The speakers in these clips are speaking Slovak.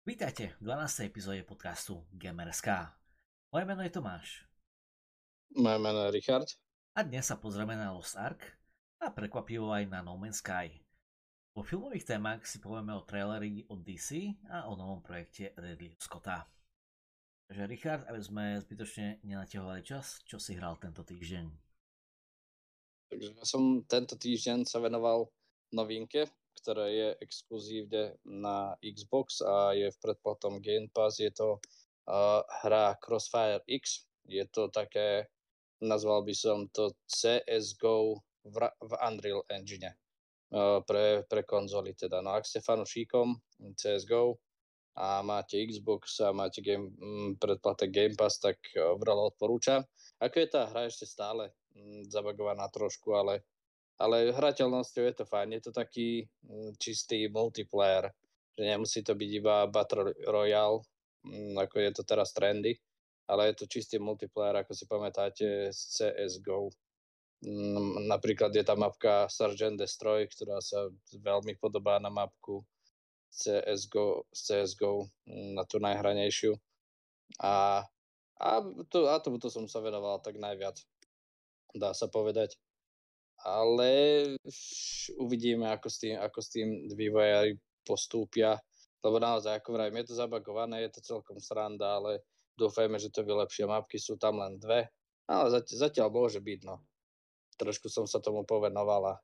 Vítajte v 12. epizóde podcastu Gamer.sk. Moje meno je Tomáš. Moje meno je Richard. A dnes sa pozrieme na Lost Ark a prekvapivo aj na No Man's Sky. Po filmových témach si povieme o traileri od DC a o novom projekte Ridley Scotta. Takže Richard, aby sme zbytočne nenatiahovali čas, čo si hral tento týždeň? Takže ja som tento týždeň sa venoval novinke, ktoré je exkluzívne na Xbox a je v predplatom Game Pass. Je to uh, hra Crossfire X. Je to také, nazval by som to CSGO v, v Unreal Engine uh, pre, pre konzoly. Teda. No ak ste fanúšikom CSGO a máte Xbox a máte game, m, predplatek Game Pass, tak uh, veľa odporúčam. Ako je tá hra ešte stále m, zabagovaná trošku, ale ale hrateľnosťou je to fajn. Je to taký mm, čistý multiplayer, že nemusí to byť iba Battle Royale, mm, ako je to teraz trendy, ale je to čistý multiplayer, ako si pamätáte z CSGO. Mm, napríklad je tá mapka Sergeant Destroy, ktorá sa veľmi podobá na mapku CSGO, CSGO na tú najhranejšiu. A, a, to, a tomuto som sa venoval tak najviac, dá sa povedať ale uvidíme, ako s tým, ako s tým vývojári postúpia, lebo naozaj, ako vrajím, je to zabagované, je to celkom sranda, ale dúfajme, že to vylepšia. Mapky sú tam len dve, ale zatiaľ, zatiaľ môže byť, no. Trošku som sa tomu povenoval a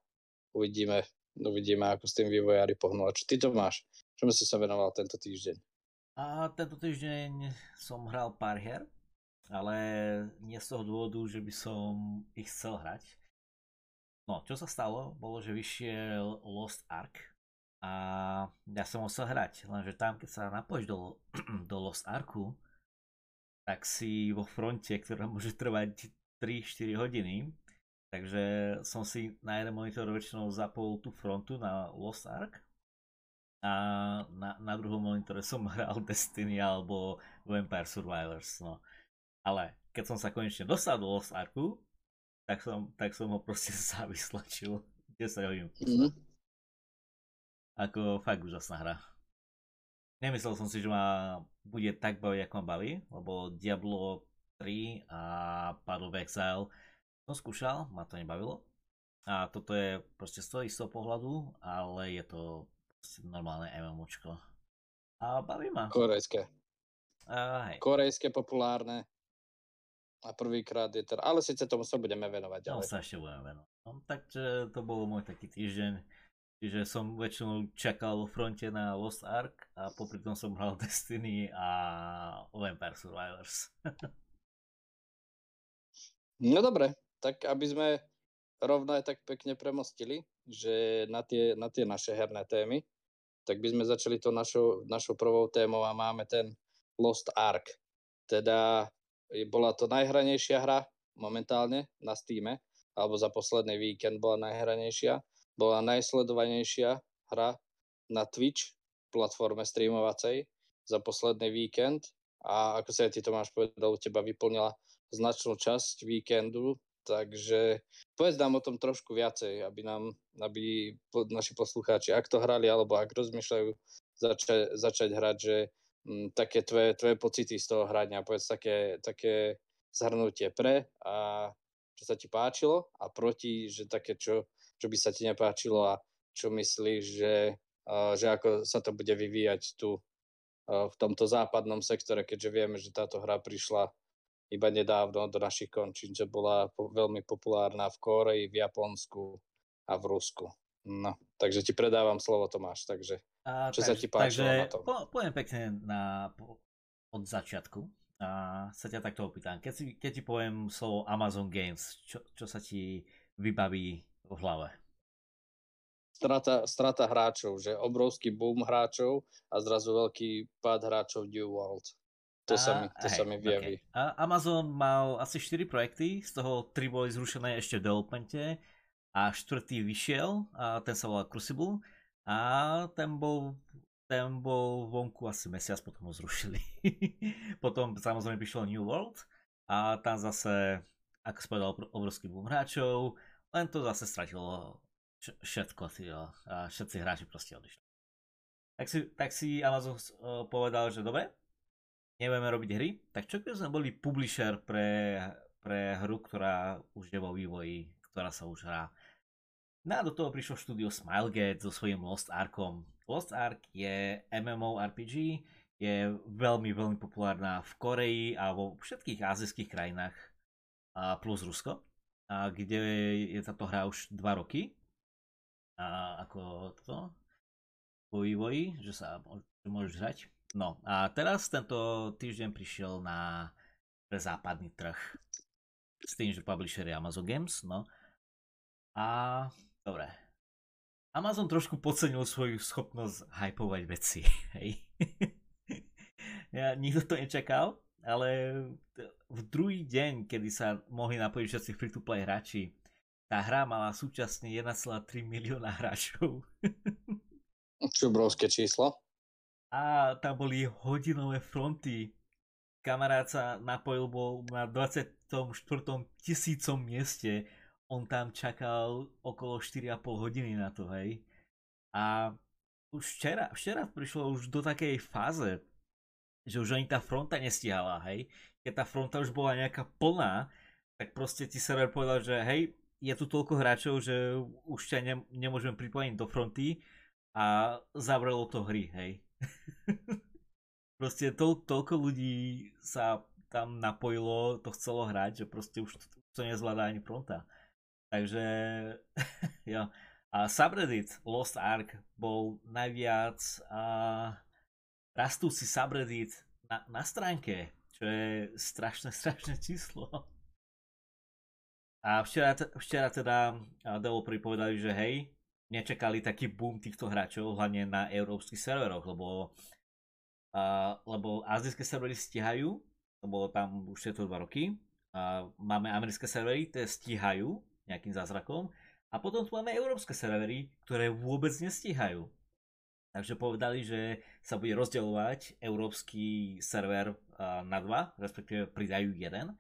uvidíme, uvidíme, ako s tým vývojári pohnú. A čo ty to máš? Čomu si sa venoval tento týždeň? A tento týždeň som hral pár her, ale nie z toho dôvodu, že by som ich chcel hrať, No, čo sa stalo, bolo, že vyšiel Lost Ark a ja som musel hrať, lenže tam, keď sa napojíš do, do Lost Arku, tak si vo fronte, ktorá môže trvať 3-4 hodiny, takže som si na jeden monitor väčšinou zapol tú frontu na Lost Ark a na, na druhom monitore som hral Destiny alebo Vampire Survivors, no. Ale keď som sa konečne dostal do Lost Arku, tak som, tak som ho proste zavysločil 10 hodín. Mm-hmm. Ako fakt úžasná hra. Nemyslel som si, že ma bude tak baviť, ako ma baví, lebo Diablo 3 a Path of Exile som skúšal, ma to nebavilo. A toto je proste z toho istého pohľadu, ale je to normálne MMOčko. A baví ma. Korejské. Uh, hej. Korejské populárne. A prvýkrát je teda, ale síce tomu sa budeme venovať ďalej. No sa ešte budeme venovať. No, takže to bol môj taký týždeň. Čiže som väčšinou čakal vo fronte na Lost Ark a popri tom som hral Destiny a Vampire Survivors. no dobre, tak aby sme rovno aj tak pekne premostili, že na tie, na tie naše herné témy, tak by sme začali to našou, našou prvou témou a máme ten Lost Ark. Teda bola to najhranejšia hra momentálne na Steam, alebo za posledný víkend bola najhranejšia. Bola najsledovanejšia hra na Twitch, platforme streamovacej, za posledný víkend. A ako sa aj ty Tomáš povedal, u teba vyplnila značnú časť víkendu, takže povedz nám o tom trošku viacej, aby nám, aby naši poslucháči, ak to hrali, alebo ak rozmýšľajú začať, začať hrať, že mm, také tvoje, tvoje pocity z toho hrania, povedz také, také zhrnutie pre a čo sa ti páčilo a proti, že také, čo, čo by sa ti nepáčilo a čo myslíš, že, že ako sa to bude vyvíjať tu v tomto západnom sektore, keďže vieme, že táto hra prišla iba nedávno do našich končín, že bola po, veľmi populárna v Koreji, v Japonsku a v Rusku. No, takže ti predávam slovo Tomáš, takže a, čo tak, sa ti páčilo takže, na tom? Po, poviem pekne na, po, od začiatku a sa ťa takto opýtam. Keď, si, keď ti poviem slovo Amazon Games, čo, čo sa ti vybaví v hlave? Strata, strata hráčov, že obrovský boom hráčov a zrazu veľký pád hráčov New World. To, a, sa, mi, to hej, sa mi vyjaví. Okay. A Amazon mal asi 4 projekty, z toho 3 boli zrušené ešte v developmente a štvrtý vyšiel a ten sa volá Crucible a ten bol ten bol vonku asi mesiac, potom ho zrušili. potom samozrejme prišiel New World a tam zase, ako spovedal, obrovský boom hráčov, len to zase stratilo všetko, tío, a všetci hráči proste odišli. tak si, tak si Amazon povedal, že dobre, nebudeme robiť hry, tak čo keby sme boli publisher pre, pre hru, ktorá už je vo vývoji, ktorá sa už hrá. No a do toho prišlo štúdio Smilegate so svojím Lost Arkom. Lost Ark je MMORPG, je veľmi, veľmi populárna v Koreji a vo všetkých azijských krajinách a plus Rusko, a kde je táto hra už 2 roky. A ako to po vývoji, že sa že môžeš hrať. No a teraz tento týždeň prišiel na pre západný trh s tým, že publisher je Amazon Games, no. A dobre. Amazon trošku podcenil svoju schopnosť hypovať veci, hej. ja, nikto to nečakal, ale v druhý deň, kedy sa mohli napojiť všetci free-to-play hráči, tá hra mala súčasne 1,3 milióna hráčov. Čo obrovské číslo. A tam boli hodinové fronty. Kamarát sa napojil bol na 24. tisícom mieste. On tam čakal okolo 4,5 hodiny na to, hej. A už včera, včera prišlo už do takej fáze, že už ani tá fronta nestihala, hej. Keď tá fronta už bola nejaká plná, tak proste ti server povedal, že hej, je tu toľko hráčov, že už ťa ne, nemôžeme pripojiť do fronty a zavrelo to hry, hej. proste to, toľko ľudí sa tam napojilo, to chcelo hrať, že proste už to, to nezvládá ani fronta. Takže, jo. A subreddit Lost Ark bol najviac a rastúci subreddit na, na stránke, čo je strašné, strašné číslo. A včera, včera teda developeri povedali, že hej, nečakali taký boom týchto hráčov, hlavne na európskych serveroch, lebo, uh, lebo azijské servery stíhajú, lebo tam už je to 2 roky, uh, máme americké servery, tie stíhajú nejakým zázrakom, a potom tu máme európske servery, ktoré vôbec nestíhajú. Takže povedali, že sa bude rozdeľovať európsky server na dva, respektíve pridajú jeden.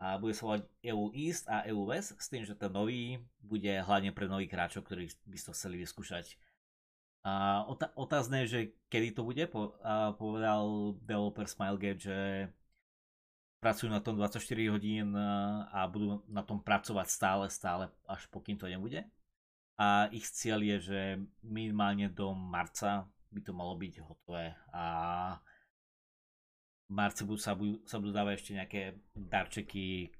A bude sa volať EU East a EU West s tým, že ten nový bude hlavne pre nových hráčov, ktorí by to chceli vyskúšať. A otázne že kedy to bude. Povedal developer Smilegate, že pracujú na tom 24 hodín a budú na tom pracovať stále, stále, až pokým to nebude a ich cieľ je, že minimálne do marca by to malo byť hotové a v marci budú, sa, budú, sa budú dávať ešte nejaké darčeky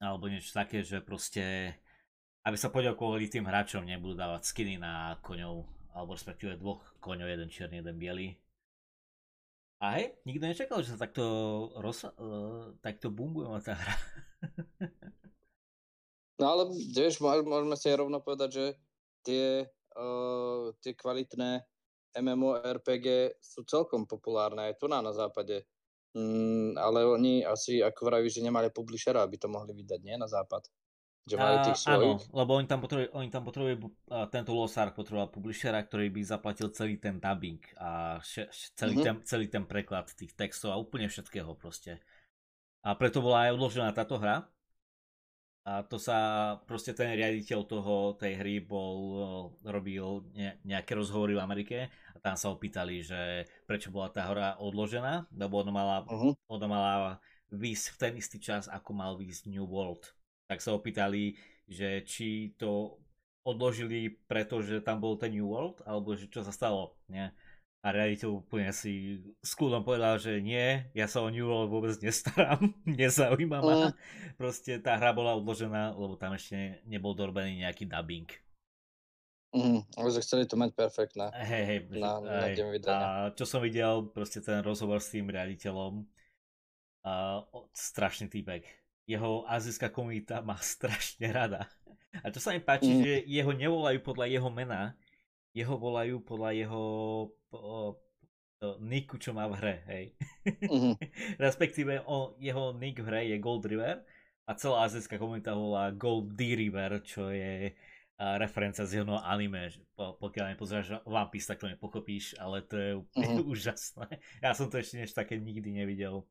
alebo niečo také, že proste aby sa poďakovali tým hráčom, nebudú dávať skiny na koňov alebo respektíve dvoch koňov, jeden čierny, jeden biely. A hej, nikto nečakal, že sa takto, roz, uh, takto bumbuje tá hra. No ale vieš, môžeme si rovno povedať, že tie, uh, tie kvalitné MMORPG sú celkom populárne aj tu na, na západe. Mm, ale oni asi, ako vraví, že nemali publishera, aby to mohli vydať, nie? Na západ. Že mali tých svojich. Áno, lebo oni tam potrebujú, oni tam potrebujú tento Losark potreboval publishera, ktorý by zaplatil celý ten dubbing a še, celý, mm-hmm. ten, celý ten preklad tých textov a úplne všetkého proste. A preto bola aj odložená táto hra, a to sa proste ten riaditeľ toho, tej hry bol, robil ne, nejaké rozhovory v Amerike a tam sa opýtali, že prečo bola tá hra odložená, lebo ona mala, uh-huh. ona mala výsť v ten istý čas, ako mal výsť New World. Tak sa opýtali, že či to odložili preto, že tam bol ten New World, alebo že čo sa stalo. Nie? A riaditeľ úplne si s kľudom povedal, že nie, ja sa o New World vôbec nestaram, nezaujíma ma. Mm. Proste tá hra bola odložená, lebo tam ešte nebol dorobený nejaký dubbing. Mm, ale chceli to mať perfektné. Hej, hej. Na, na A čo som videl, proste ten rozhovor s tým riaditeľom, a, strašný týpek. Jeho azijská komunita má strašne rada. A čo sa mi páči, mm. že jeho nevolajú podľa jeho mena, jeho volajú podľa jeho po, po, niku, čo má v hre, hej. Mm-hmm. Respektíve o, jeho nick v hre je Gold River a celá azijská komunita volá Gold D River, čo je a referencia z jeho anime. Po, pokiaľ nepozeráš One Piece, tak to nepochopíš, ale to je úplne uh-huh. úžasné. Ja som to ešte niečo také nikdy nevidel.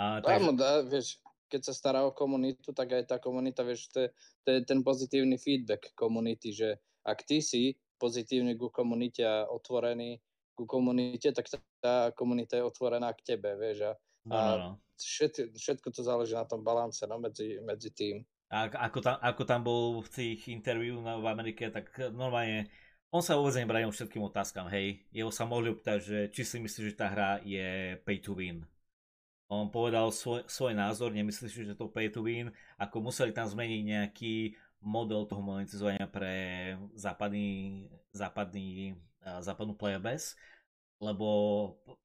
A, takže... dá, vieš, keď sa stará o komunitu, tak aj tá komunita, vieš, to je, to je ten pozitívny feedback komunity, že ak ty si pozitívny ku komunite a otvorený ku komunite, tak tá, tá komunita je otvorená k tebe, vieš. A, No, no, no. Všetko, všetko to záleží na tom balance no, medzi, medzi tým. A ako tam, ako tam bol v tých interviu na, v Amerike, tak normálne on sa vôbec nebránil všetkým otázkam, hej. Jeho sa mohli opýtať, že či si myslí, že tá hra je pay to win. On povedal svoj, svoj názor, nemyslí si, že to pay to win, ako museli tam zmeniť nejaký model toho monetizovania pre západný, západný, západnú player base, lebo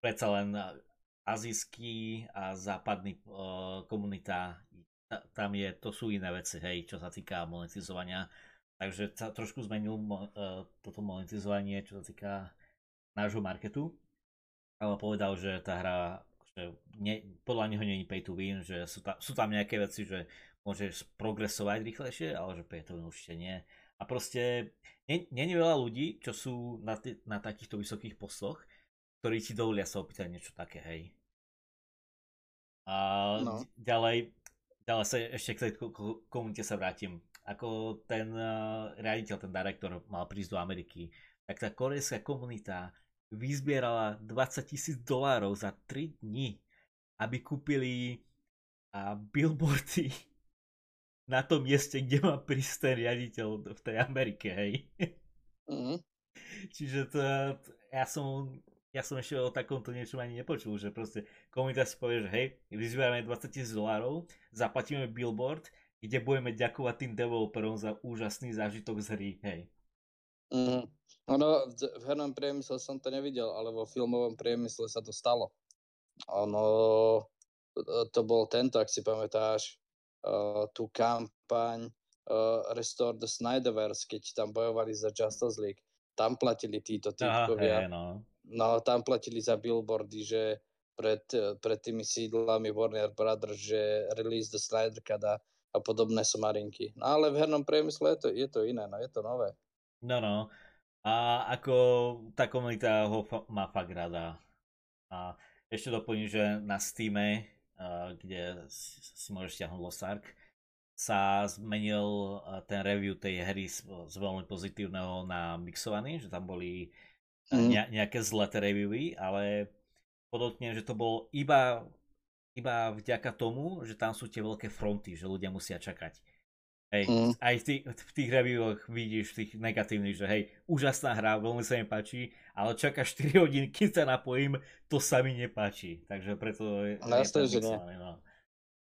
predsa len azijský a západný uh, komunita, tam je, to sú iné veci, hej, čo sa týka monetizovania. Takže sa trošku zmenil uh, toto monetizovanie, čo sa týka nášho marketu. Ale povedal, že tá hra, že ne, podľa neho není pay to win, že sú, ta, sú tam nejaké veci, že môžeš progresovať rýchlejšie, ale že pay to win určite nie. A proste není veľa ľudí, čo sú na, t- na takýchto vysokých postoch, ktorí ti dovolia sa opýtať niečo také, hej. A no. ďalej, ďalej sa ešte k tej komunite sa vrátim. Ako ten uh, riaditeľ, ten direktor mal prísť do Ameriky, tak tá korejská komunita vyzbierala 20 tisíc dolárov za 3 dní, aby kúpili uh, billboardy na tom mieste, kde má prísť ten riaditeľ v tej Amerike, hej. Mm. Čiže to, ja som ja som ešte o takomto niečom ani nepočul, že proste komunita si povie, že hej, vyzbierame 20 tisíc dolárov, zaplatíme billboard, kde budeme ďakovať tým developerom za úžasný zážitok z hry, hej. Mm. Ono, v hernom priemysle som to nevidel, ale vo filmovom priemysle sa to stalo. Ono, to bol tento, ak si pamätáš, uh, tú kampaň uh, Restore the Snyderverse, keď tam bojovali za Justice League. Tam platili títo týpkovia. Aha, no No tam platili za billboardy, že pred, pred tými sídlami Warner Brothers, že release the Snyder Cut a, a podobné somarinky. No ale v hernom priemysle je to, je to iné, no je to nové. No no. A ako tá komunita ho fa- má fakt rada. A ešte doplním, že na Steam, kde si, si môžeš stiahnuť Lost Ark, sa zmenil ten review tej hry z, z veľmi pozitívneho na mixovaný, že tam boli mm. ne, nejaké zlaté reviewy, ale podotknem, že to bolo iba, iba vďaka tomu, že tam sú tie veľké fronty, že ľudia musia čakať. Hej, mm. aj v tých, v tých reviewoch vidíš, tých negatívnych, že hej, úžasná hra, veľmi sa mi páči, ale čakáš 4 hodiny, keď sa napojím, to sa mi nepáči. Takže preto je, no, je to že nie. No.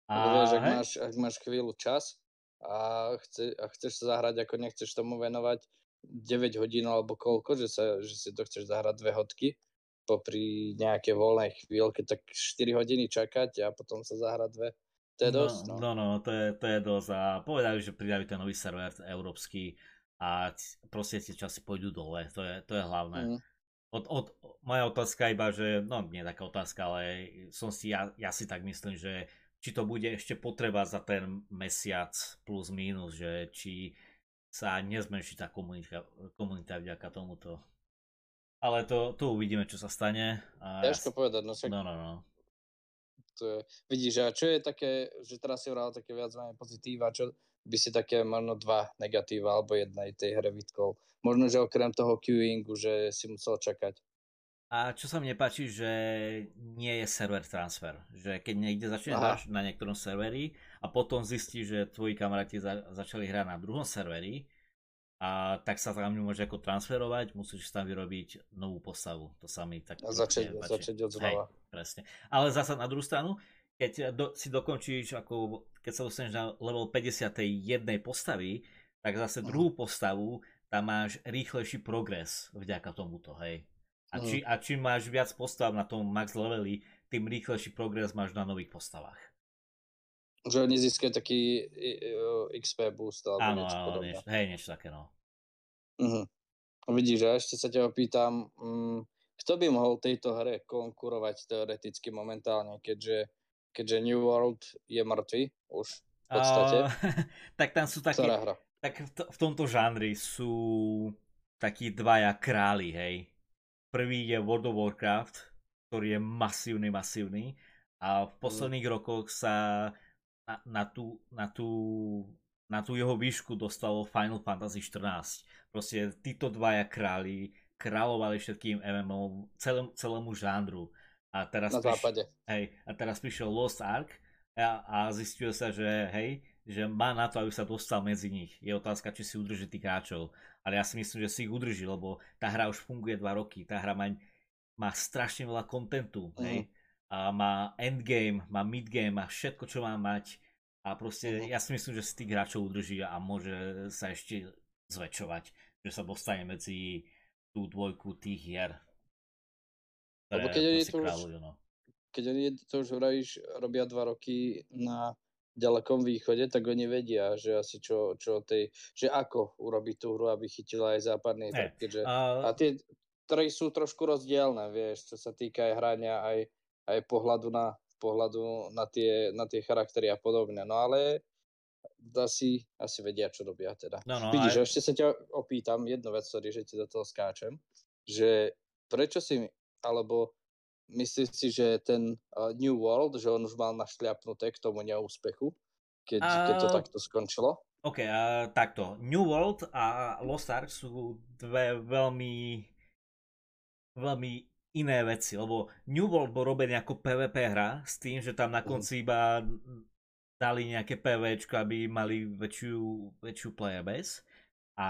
A, vieš, ak, máš, ak máš chvíľu čas a, chce, a chceš sa zahrať, ako nechceš tomu venovať 9 hodín alebo koľko, že, sa, že si to chceš zahrať dve hodky popri nejaké voľnej chvíľke, tak 4 hodiny čakať a potom sa zahrať dve. To je no, dosť. No, no, no to, je, to je dosť a povedali, že pridajú ten nový server európsky a proste tie časy pôjdu dole, to je, to je hlavné. Mm. Od, od, moja otázka iba, že, no nie taká otázka, ale som si, ja, ja si tak myslím, že či to bude ešte potreba za ten mesiac plus minus, že či sa nezmenší tá komunita, komunita vďaka tomuto. Ale to, to uvidíme, čo sa stane. A Ťažko ja... povedať, no však... No, no, no. To je, vidíš, a čo je také, že teraz si vral také viac menej pozitíva, čo by si také možno dva negatíva alebo jednej tej hre vytkol. Možno, že okrem toho queuingu, že si musel čakať. A čo sa mne páči, že nie je server transfer. Že keď niekde začne hrať na niektorom serveri a potom zistí, že tvoji kamaráti za, začali hrať na druhom serveri, a tak sa tam môže ako transferovať, musíš tam vyrobiť novú postavu. To sa mi tak... A začať, začať od znova. Presne. Ale zasa na druhú stranu, keď do, si dokončíš, ako, keď sa dostaneš na level 50 jednej postavy, tak zase uh-huh. druhú postavu, tam máš rýchlejší progres vďaka tomuto, hej. A, či, a čím máš viac postav na tom max leveli, tým rýchlejší progres máš na nových postavách. Že oni získajú taký XP boost alebo áno, niečo podobné. Niečo, hej, niečo také, no. Uh-huh. Vidíš, a ešte sa ťa opýtam, um, kto by mohol tejto hre konkurovať teoreticky momentálne, keďže, keďže New World je mŕtvy už v podstate. Uh, tak tam sú takí, tak v, to, v tomto žánri sú takí dvaja králi, hej. Prvý je World of Warcraft, ktorý je masívny, masívny a v mhm. posledných mm. rokoch sa na, na, tú, na, tú, na tú jeho výšku dostalo Final Fantasy 14. Proste títo dvaja králi kráľovali všetkým MMO, celém, celému žánru. A teraz, na západe. hej, a teraz prišiel Lost Ark a, a zistuje sa, že hej, že má na to, aby sa dostal medzi nich. Je otázka, či si udrží tých hráčov. Ale ja si myslím, že si ich udrží, lebo tá hra už funguje 2 roky. Tá hra má, má strašne veľa kontentu. Mm. Hej? A má endgame, má midgame, má všetko, čo má mať. A proste mm. ja si myslím, že si tých hráčov udrží a môže sa ešte zväčšovať. Že sa dostane medzi tú dvojku tých hier. Lebo keď oni to už, no. keď oni to už hovoríš, robia dva roky na ďalekom východe, tak oni vedia, že asi čo, čo tej, že ako urobiť tú hru, aby chytila aj západný hey, keďže, a... a tie trhy sú trošku rozdielne, vieš, čo sa týka aj hrania, aj, aj pohľadu na, pohľadu na tie, na tie charaktery a podobne, no ale asi, asi vedia, čo robia teda. No, no, Vidíš, aj... ešte sa ťa opýtam jednu vec, sorry, že ti do toho skáčem, že prečo si, alebo myslíš si, že ten uh, New World, že on už mal našliapnuté k tomu neúspechu, keď, uh... keď to takto skončilo? OK, uh, takto. New World a Lost Ark sú dve veľmi veľmi iné veci, lebo New World bol robený ako PvP hra s tým, že tam na mhm. konci iba dali nejaké PVčko, aby mali väčšiu, väčšiu playerbase. A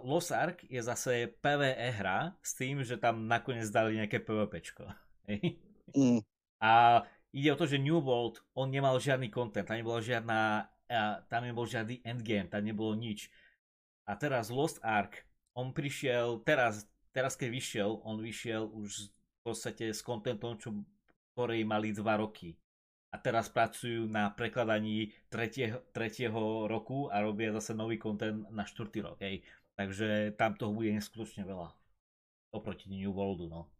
Lost Ark je zase PvE hra s tým, že tam nakoniec dali nejaké PvPčko. Mm. A ide o to, že New World, on nemal žiadny content, tam nebola žiadna, tam nebol žiadny endgame, tam nebolo nič. A teraz Lost Ark, on prišiel, teraz, teraz keď vyšiel, on vyšiel už podstate s kontentom, čo, ktorej mali dva roky a teraz pracujú na prekladaní tretieho, tretieho roku a robia zase nový kontent na štvrtý rok. Hej. Takže tam toho bude neskutočne veľa. Oproti New Worldu, no.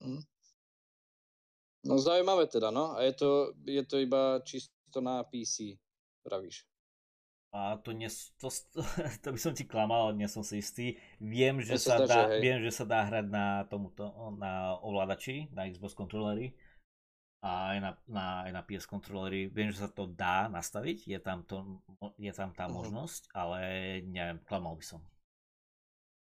Mm. No zaujímavé teda, no. A je to, je to iba čisto na PC, pravíš. A to, nes, to, to, by som ti klamal, nie som si istý. Viem, že, sa, sa dá, viem, že sa dá hrať na tomuto, na ovládači, na Xbox kontrolery a aj na, na, aj na PS kontrolery. Viem, že sa to dá nastaviť, je tam, to, je tam tá uh-huh. možnosť, ale neviem, klamal by som.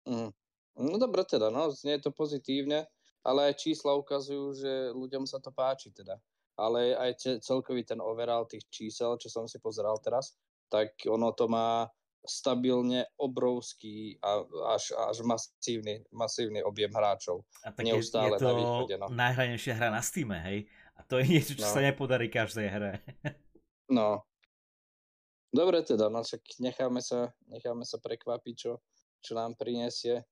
Uh-huh. No dobre teda, no, znie to pozitívne, ale aj čísla ukazujú, že ľuďom sa to páči teda. Ale aj celkový ten overall tých čísel, čo som si pozeral teraz, tak ono to má stabilne obrovský a až, až masívny, masívny objem hráčov. A tak Neustále je, to na východe, no. najhranejšia hra na Steam, hej? A to je niečo, čo no. sa nepodarí každej hre. no. Dobre teda, no však necháme sa, necháme sa prekvapiť, čo, čo nám prinesie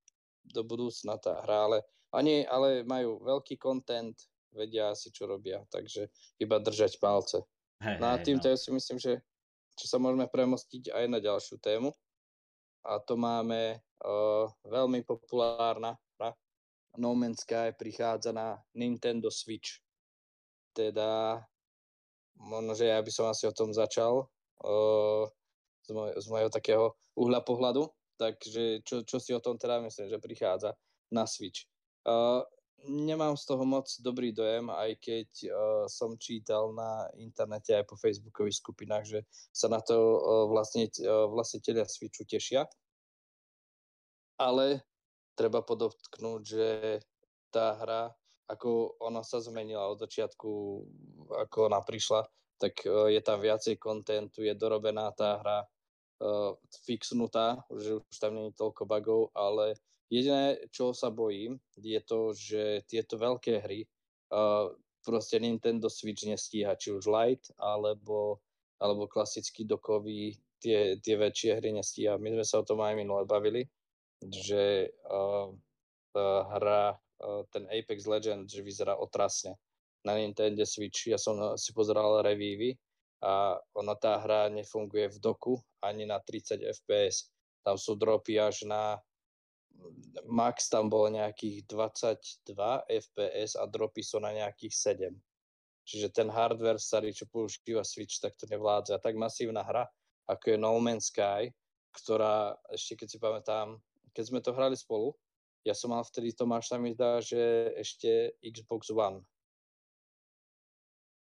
do budúcna tá hra, ale, ani, ale majú veľký content, vedia si, čo robia, takže iba držať palce. Hey, no a týmto no. ja si myslím, že čo sa môžeme premostiť aj na ďalšiu tému. A to máme uh, veľmi populárna hra. No Man's Sky prichádza na Nintendo Switch teda možno, že ja by som asi o tom začal uh, z, moj, z mojho takého uhla pohľadu. Takže čo, čo si o tom teda myslím, že prichádza na Switch. Uh, nemám z toho moc dobrý dojem, aj keď uh, som čítal na internete aj po facebookových skupinách, že sa na to uh, vlastne, uh, vlastniteľia Switchu tešia. Ale treba podotknúť, že tá hra ako ona sa zmenila od začiatku, ako ona prišla, tak e, je tam viacej kontentu, je dorobená tá hra, uh, fixnutá, že už tam nie je toľko bugov, ale jediné, čo sa bojím, je to, že tieto veľké hry uh, proste Nintendo Switch nestíha, či už Lite, alebo, alebo klasický dokový, tie, tie väčšie hry nestíha. My sme sa o tom aj minule bavili, že uh, hra Eh, ten Apex Legends, že vyzerá otrasne na Nintendo Switch. Ja som si pozeral revívy a ona tá hra nefunguje v doku ani na 30 fps. Tam sú dropy až na max tam bolo nejakých 22 fps a dropy sú na nejakých 7. Čiže ten hardware starý, čo používa Switch, tak to nevládza. A tak masívna hra, ako je No Man's Sky, ktorá, ešte keď si pamätám, keď sme to hrali spolu, ja som mal vtedy, Tomáš sa mi zdá, že ešte Xbox One.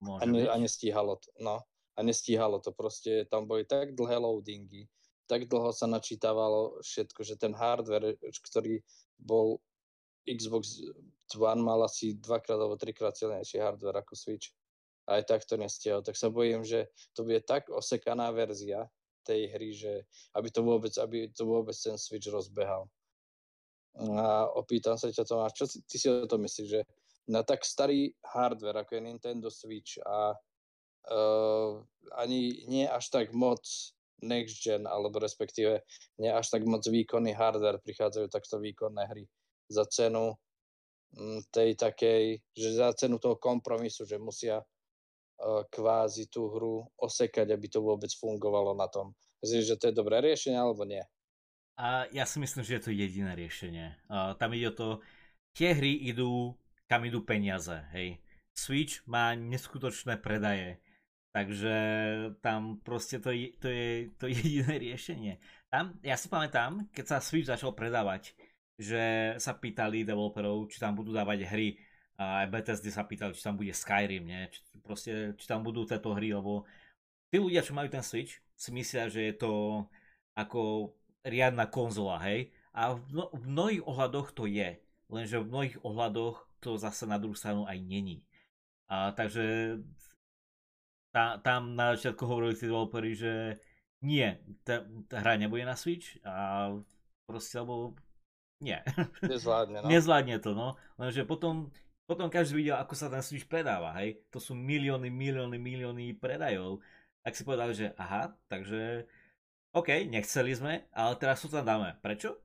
Môže a, ne, a nestíhalo to. No. a nestíhalo to. Proste tam boli tak dlhé loadingy, tak dlho sa načítavalo všetko, že ten hardware, ktorý bol Xbox One mal asi dvakrát alebo trikrát silnejší hardware ako Switch. Aj tak to nestiahol. Tak sa bojím, že to bude tak osekaná verzia tej hry, že aby to vôbec, aby to vôbec ten Switch rozbehal. A opýtam sa ťa Tomáš, čo si, ty si o tom myslíš, že na tak starý hardware, ako je Nintendo Switch a uh, ani nie až tak moc next gen, alebo respektíve nie až tak moc výkonný hardware prichádzajú takto výkonné hry za cenu mm, tej takej, že za cenu toho kompromisu, že musia uh, kvázi tú hru osekať, aby to vôbec fungovalo na tom. Myslíš, že to je dobré riešenie, alebo nie? A ja si myslím, že je to jediné riešenie. Uh, tam ide o to, tie hry idú, kam idú peniaze, hej. Switch má neskutočné predaje, takže tam proste to je, to je to jediné riešenie. Tam, ja si pamätám, keď sa Switch začal predávať, že sa pýtali developerov, či tam budú dávať hry. A aj Bethesda sa pýtali, či tam bude Skyrim, nie? Či, proste, či tam budú tieto hry, lebo tí ľudia, čo majú ten Switch, si myslia, že je to ako riadna konzola, hej? A v, v mnohých ohľadoch to je, lenže v mnohých ohľadoch to zase na druhú stranu aj není. A takže tá, tam na začiatku hovorili tí developeri, že nie, tá, tá hra nebude na Switch a proste, lebo nie. Nezvládne, no. Nezvládne to, no. Lenže potom, potom každý videl, ako sa ten Switch predáva, hej. To sú milióny, milióny, milióny predajov. Tak si povedal, že aha, takže OK, nechceli sme, ale teraz to tam dáme. Prečo?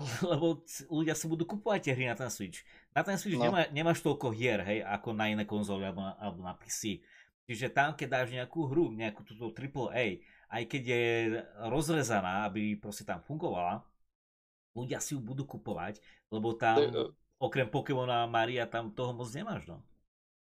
Lebo ľudia si budú kupovať tie hry na ten Switch. Na ten Switch no. nemá, nemáš toľko hier, hej, ako na iné konzoly alebo na, alebo na PC. Čiže tam, keď dáš nejakú hru, nejakú túto AAA, aj keď je rozrezaná, aby proste tam fungovala, ľudia si ju budú kupovať, lebo tam uh, okrem Pokémona Maria tam toho moc nemáš, no.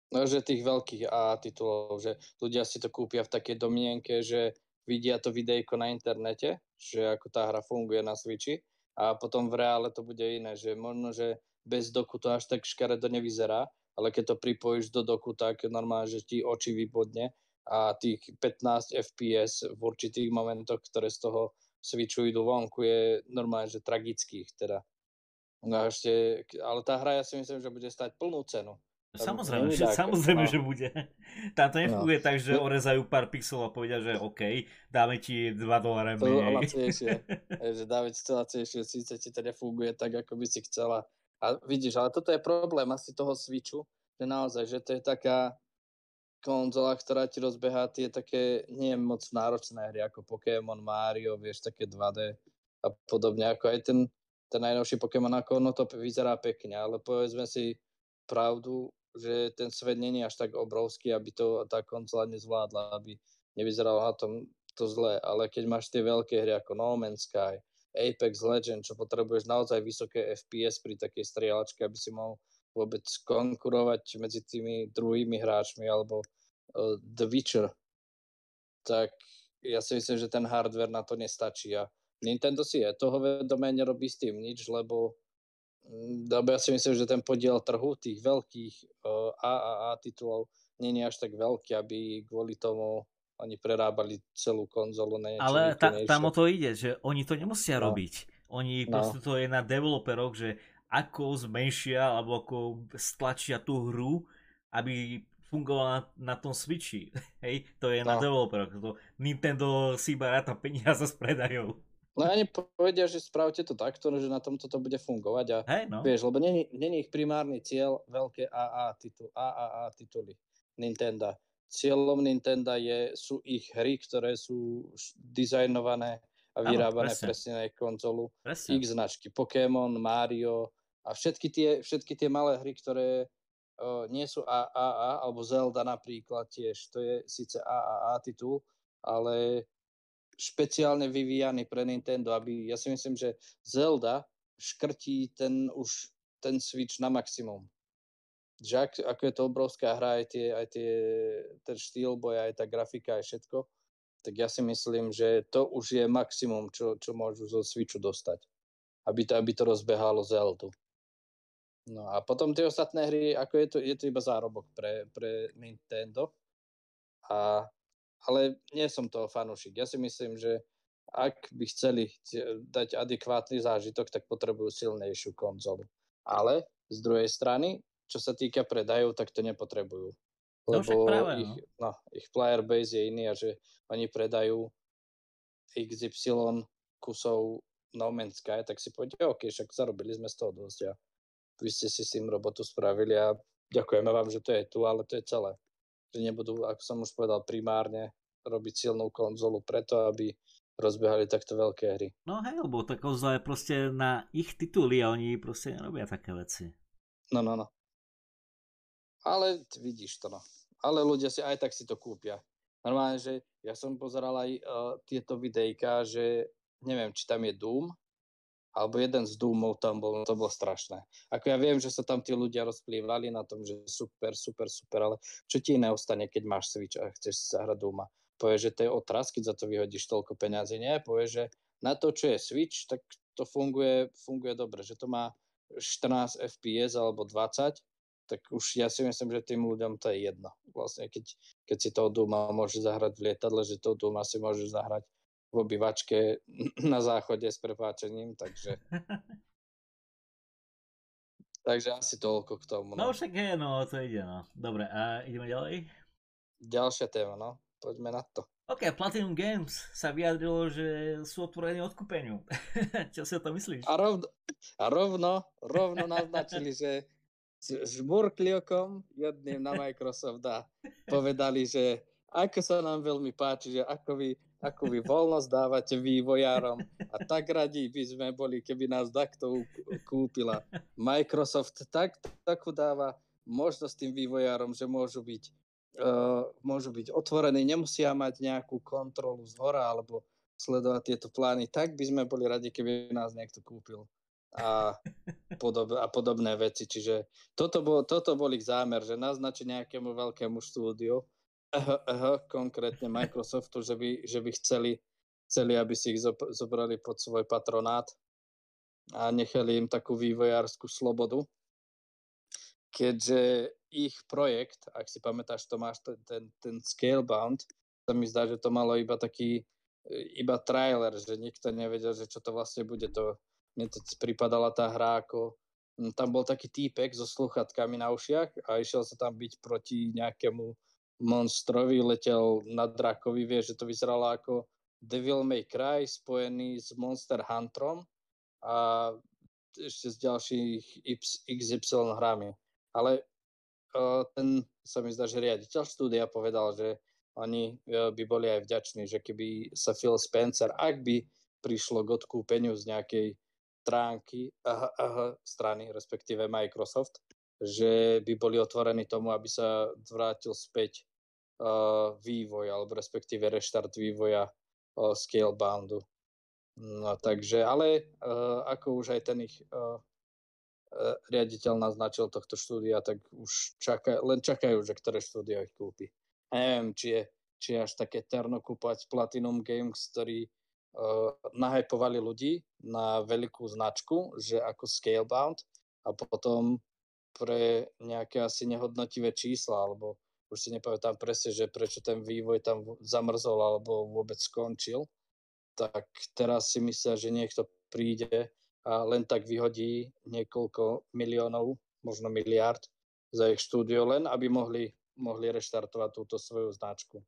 No, že tých veľkých A titulov, že ľudia si to kúpia v takej domienke, že vidia to videjko na internete, že ako tá hra funguje na Switchi a potom v reále to bude iné, že možno, že bez doku to až tak škaredo nevyzerá, ale keď to pripojíš do doku, tak normálne, že ti oči vypodne a tých 15 FPS v určitých momentoch, ktoré z toho switchu idú vonku, je normálne, že tragických teda. No ešte, ale tá hra ja si myslím, že bude stať plnú cenu. Samozrejme, že, samozrejme no. že bude. Tam to nefunguje no. tak, že orezajú pár pixelov a povedia, že OK, dáme ti 2 doláre menej. že dáme ti to lacnejšie, síce ti to nefunguje tak, ako by si chcela. A vidíš, ale toto je problém asi toho Switchu, že naozaj, že to je taká, konzola, ktorá ti rozbehá tie také nie moc náročné hry ako Pokémon, Mario, vieš, také 2D a podobne, ako aj ten, ten najnovší Pokémon, ako ono to vyzerá pekne, ale povedzme si pravdu, že ten svet není až tak obrovský, aby to tá konzola nezvládla, aby nevyzeralo na tom to zle, ale keď máš tie veľké hry ako No Man's Sky, Apex Legend, čo potrebuješ naozaj vysoké FPS pri takej strieľačke, aby si mohol vôbec konkurovať medzi tými druhými hráčmi alebo uh, The Witcher, tak ja si myslím, že ten hardware na to nestačí a Nintendo si je toho vedomé, nerobí s tým nič, lebo, mm, lebo ja si myslím, že ten podiel trhu tých veľkých uh, AAA titulov je až tak veľký, aby kvôli tomu oni prerábali celú konzolu na Ale ta, tam o to ide, že oni to nemusia no. robiť. Oni no. proste to je na developeroch, že ako zmenšia alebo ako stlačia tú hru, aby fungovala na, na tom Switchi. Hej, to je no. na developeroch. To Nintendo si iba ráta peniaze s predajou. No ani povedia, že spravte to takto, že na tomto to bude fungovať a hey, no. vieš, lebo není, není ich primárny cieľ veľké AA, titul, AAA tituly Nintendo. Cieľom Nintendo je, sú ich hry, ktoré sú dizajnované a vyrábané ano, presne. presne na ich konzolu. Presne. Ich značky Pokémon, Mario, a všetky tie, všetky tie malé hry, ktoré uh, nie sú AAA, alebo Zelda napríklad tiež, to je síce AAA titul, ale špeciálne vyvíjaný pre Nintendo, aby, ja si myslím, že Zelda škrtí ten už ten Switch na maximum. Že ak, ako je to obrovská hra, aj, tie, aj tie, ten štýl boja, aj tá grafika, aj všetko, tak ja si myslím, že to už je maximum, čo, čo môžu zo Switchu dostať. Aby to, aby to rozbehalo Zeldu. No a potom tie ostatné hry, ako je to, je to iba zárobok pre, pre Nintendo. A, ale nie som toho fanúšik. Ja si myslím, že ak by chceli dať adekvátny zážitok, tak potrebujú silnejšiu konzolu. Ale z druhej strany, čo sa týka predajov, tak to nepotrebujú. No, Lebo práve, ich, no. no, ich player base je iný a že oni predajú XY kusov No Man's Sky, tak si povedia, OK, však zarobili sme z toho dosť a vy ste si s tým robotu spravili a ďakujeme vám, že to je tu, ale to je celé. Že nebudú, ako som už povedal, primárne robiť silnú konzolu preto, aby rozbiehali takto veľké hry. No hej, lebo tá konzola je proste na ich tituly a oni proste nerobia také veci. No, no, no. Ale vidíš to, no. Ale ľudia si aj tak si to kúpia. Normálne, že ja som pozeral aj uh, tieto videjka, že neviem, či tam je Doom, alebo jeden z Doomov tam bol, to bolo strašné. Ako ja viem, že sa tam tí ľudia rozplývali na tom, že super, super, super, ale čo ti iné ostane, keď máš Switch a chceš si zahrať Dooma? povie, že to je otraz, keď za to vyhodíš toľko peňazí. Nie, povie, že na to, čo je Switch, tak to funguje, funguje dobre, že to má 14 FPS alebo 20, tak už ja si myslím, že tým ľuďom to je jedno. Vlastne, keď, keď si toho Duma môže zahrať v lietadle, že toho Duma si môže zahrať v obývačke na záchode s prepáčením, takže... takže asi toľko k tomu. No, no však je, no, to ide, no. Dobre, a ideme ďalej? Ďalšia téma, no poďme na to. OK, Platinum Games sa vyjadrilo, že sú otvorení odkúpeniu. Čo si o to myslíš? A rovno, a rovno, rovno naznačili, že žmurkli okom jedným na Microsoft a povedali, že ako sa nám veľmi páči, že ako vy, ako vy voľnosť dávate vývojárom a tak radi by sme boli, keby nás takto kúpila. Microsoft tak, takú dáva možnosť tým vývojárom, že môžu byť uh, môžu byť otvorení, nemusia mať nejakú kontrolu z hora alebo sledovať tieto plány. Tak by sme boli radi, keby nás niekto kúpil a, podob, a podobné veci. Čiže toto bol, toto bol ich zámer, že naznačiť nejakému veľkému štúdiu, uh, uh, konkrétne Microsoftu, že by, že by chceli, chceli, aby si ich zobrali pod svoj patronát a nechali im takú vývojárskú slobodu. Keďže ich projekt, ak si pamätáš, to máš ten, ten, ten Scalebound, sa mi zdá, že to malo iba taký, iba trailer, že nikto nevedel, že čo to vlastne bude. To, mne to pripadala tá hra ako, hm, tam bol taký týpek so sluchatkami na ušiach a išiel sa tam byť proti nejakému monstrovi, letel na drakovi, vie, že to vyzeralo ako Devil May Cry spojený s Monster Hunterom a ešte z ďalších XY hrami. Ale ten sa mi zdá, že riaditeľ štúdia povedal, že oni e, by boli aj vďační, že keby sa Phil Spencer, ak by prišlo k odkúpeniu z nejakej stránky, aha, aha, strany, respektíve Microsoft, že by boli otvorení tomu, aby sa vrátil späť uh, vývoj, alebo respektíve reštart vývoja uh, Scaleboundu. No takže, ale uh, ako už aj ten ich uh, riaditeľ naznačil tohto štúdia, tak už čaká, len čakajú, že ktoré štúdio ich kúpi. A neviem, či je, či až také terno kúpať Platinum Games, ktorí uh, nahypovali ľudí na veľkú značku, že ako Scalebound a potom pre nejaké asi nehodnotivé čísla, alebo už si nepamätám presne, že prečo ten vývoj tam zamrzol alebo vôbec skončil, tak teraz si myslia, že niekto príde a len tak vyhodí niekoľko miliónov, možno miliard za ich štúdio, len aby mohli, mohli reštartovať túto svoju značku.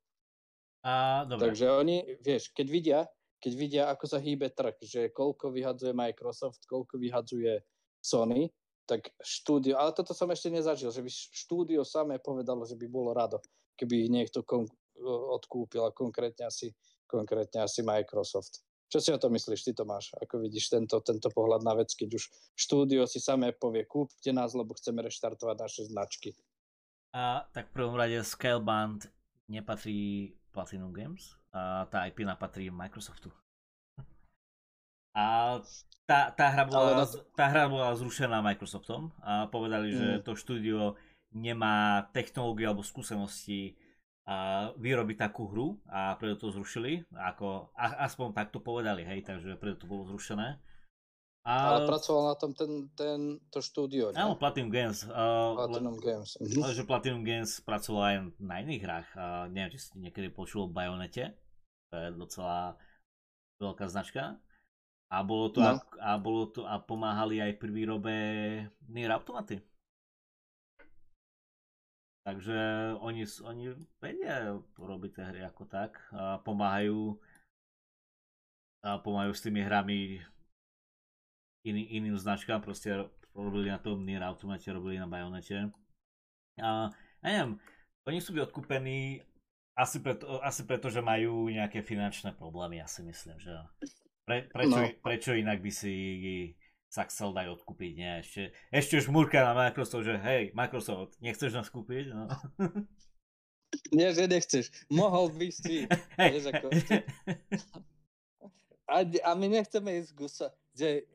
A, dobre. Takže oni, vieš, keď vidia, keď vidia, ako sa hýbe trh, že koľko vyhadzuje Microsoft, koľko vyhadzuje Sony, tak štúdio, ale toto som ešte nezažil, že by štúdio samé povedalo, že by bolo rado, keby ich niekto kon- odkúpil a konkrétne asi, konkrétne asi Microsoft. Čo si o to myslíš, ty Tomáš? Ako vidíš tento, tento pohľad na vec, keď už štúdio si samé povie, kúpte nás, lebo chceme reštartovať naše značky. A tak v prvom rade Scaleband nepatrí Platinum Games, tá IP napatrí Microsoftu. A tá, tá, hra bola, tá hra bola zrušená Microsoftom a povedali, mm. že to štúdio nemá technológie alebo skúsenosti a vyrobiť takú hru a preto to zrušili, ako, a, aspoň takto povedali, hej, takže preto to bolo zrušené. A... Ale pracoval na tom ten, ten, to štúdio, Áno, Platinum Games. Uh, Platinum le, Games. Mhm. Ale že Platinum Games pracoval aj na iných hrách. Uh, neviem, či si niekedy počul o Bayonete. To je docela veľká značka. A bolo to, no. a, a, bolo to a pomáhali aj pri výrobe Nier Automaty. Takže oni, oni vedia robiť tie hry ako tak. A pomáhajú a pomáhajú s tými hrami iný, iným značkám, proste robili na tom Nier Automate, robili na Bayonete. A ja neviem, oni sú byť odkúpení asi preto, asi preto, že majú nejaké finančné problémy, ja si myslím, že Pre, prečo, no. prečo inak by si sa chcel dať odkúpiť, nie? Ešte, ešte už múrka na Microsoft, že hej, Microsoft, nechceš nás kúpiť? No. Nie, že nechceš. Mohol by si. Hey. Ako, a, a my nechceme ísť gusa, že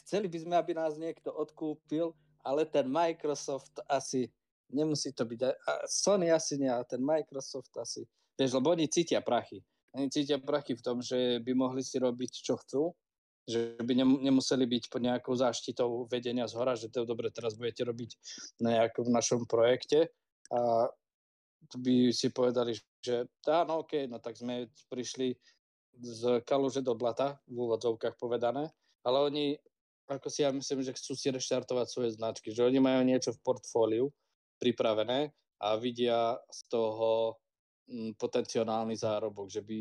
chceli by sme, aby nás niekto odkúpil, ale ten Microsoft asi nemusí to byť. Sony asi nie, ale ten Microsoft asi. Vieš, lebo oni cítia prachy. Oni cítia prachy v tom, že by mohli si robiť, čo chcú, že by nemuseli byť pod nejakou záštitou vedenia z hora, že to dobre, teraz budete robiť na nejakom našom projekte a by si povedali, že áno, OK, no tak sme prišli z kaluže do blata, v úvodzovkách povedané, ale oni ako si ja myslím, že chcú si reštartovať svoje značky, že oni majú niečo v portfóliu pripravené a vidia z toho mm, potenciálny zárobok, že by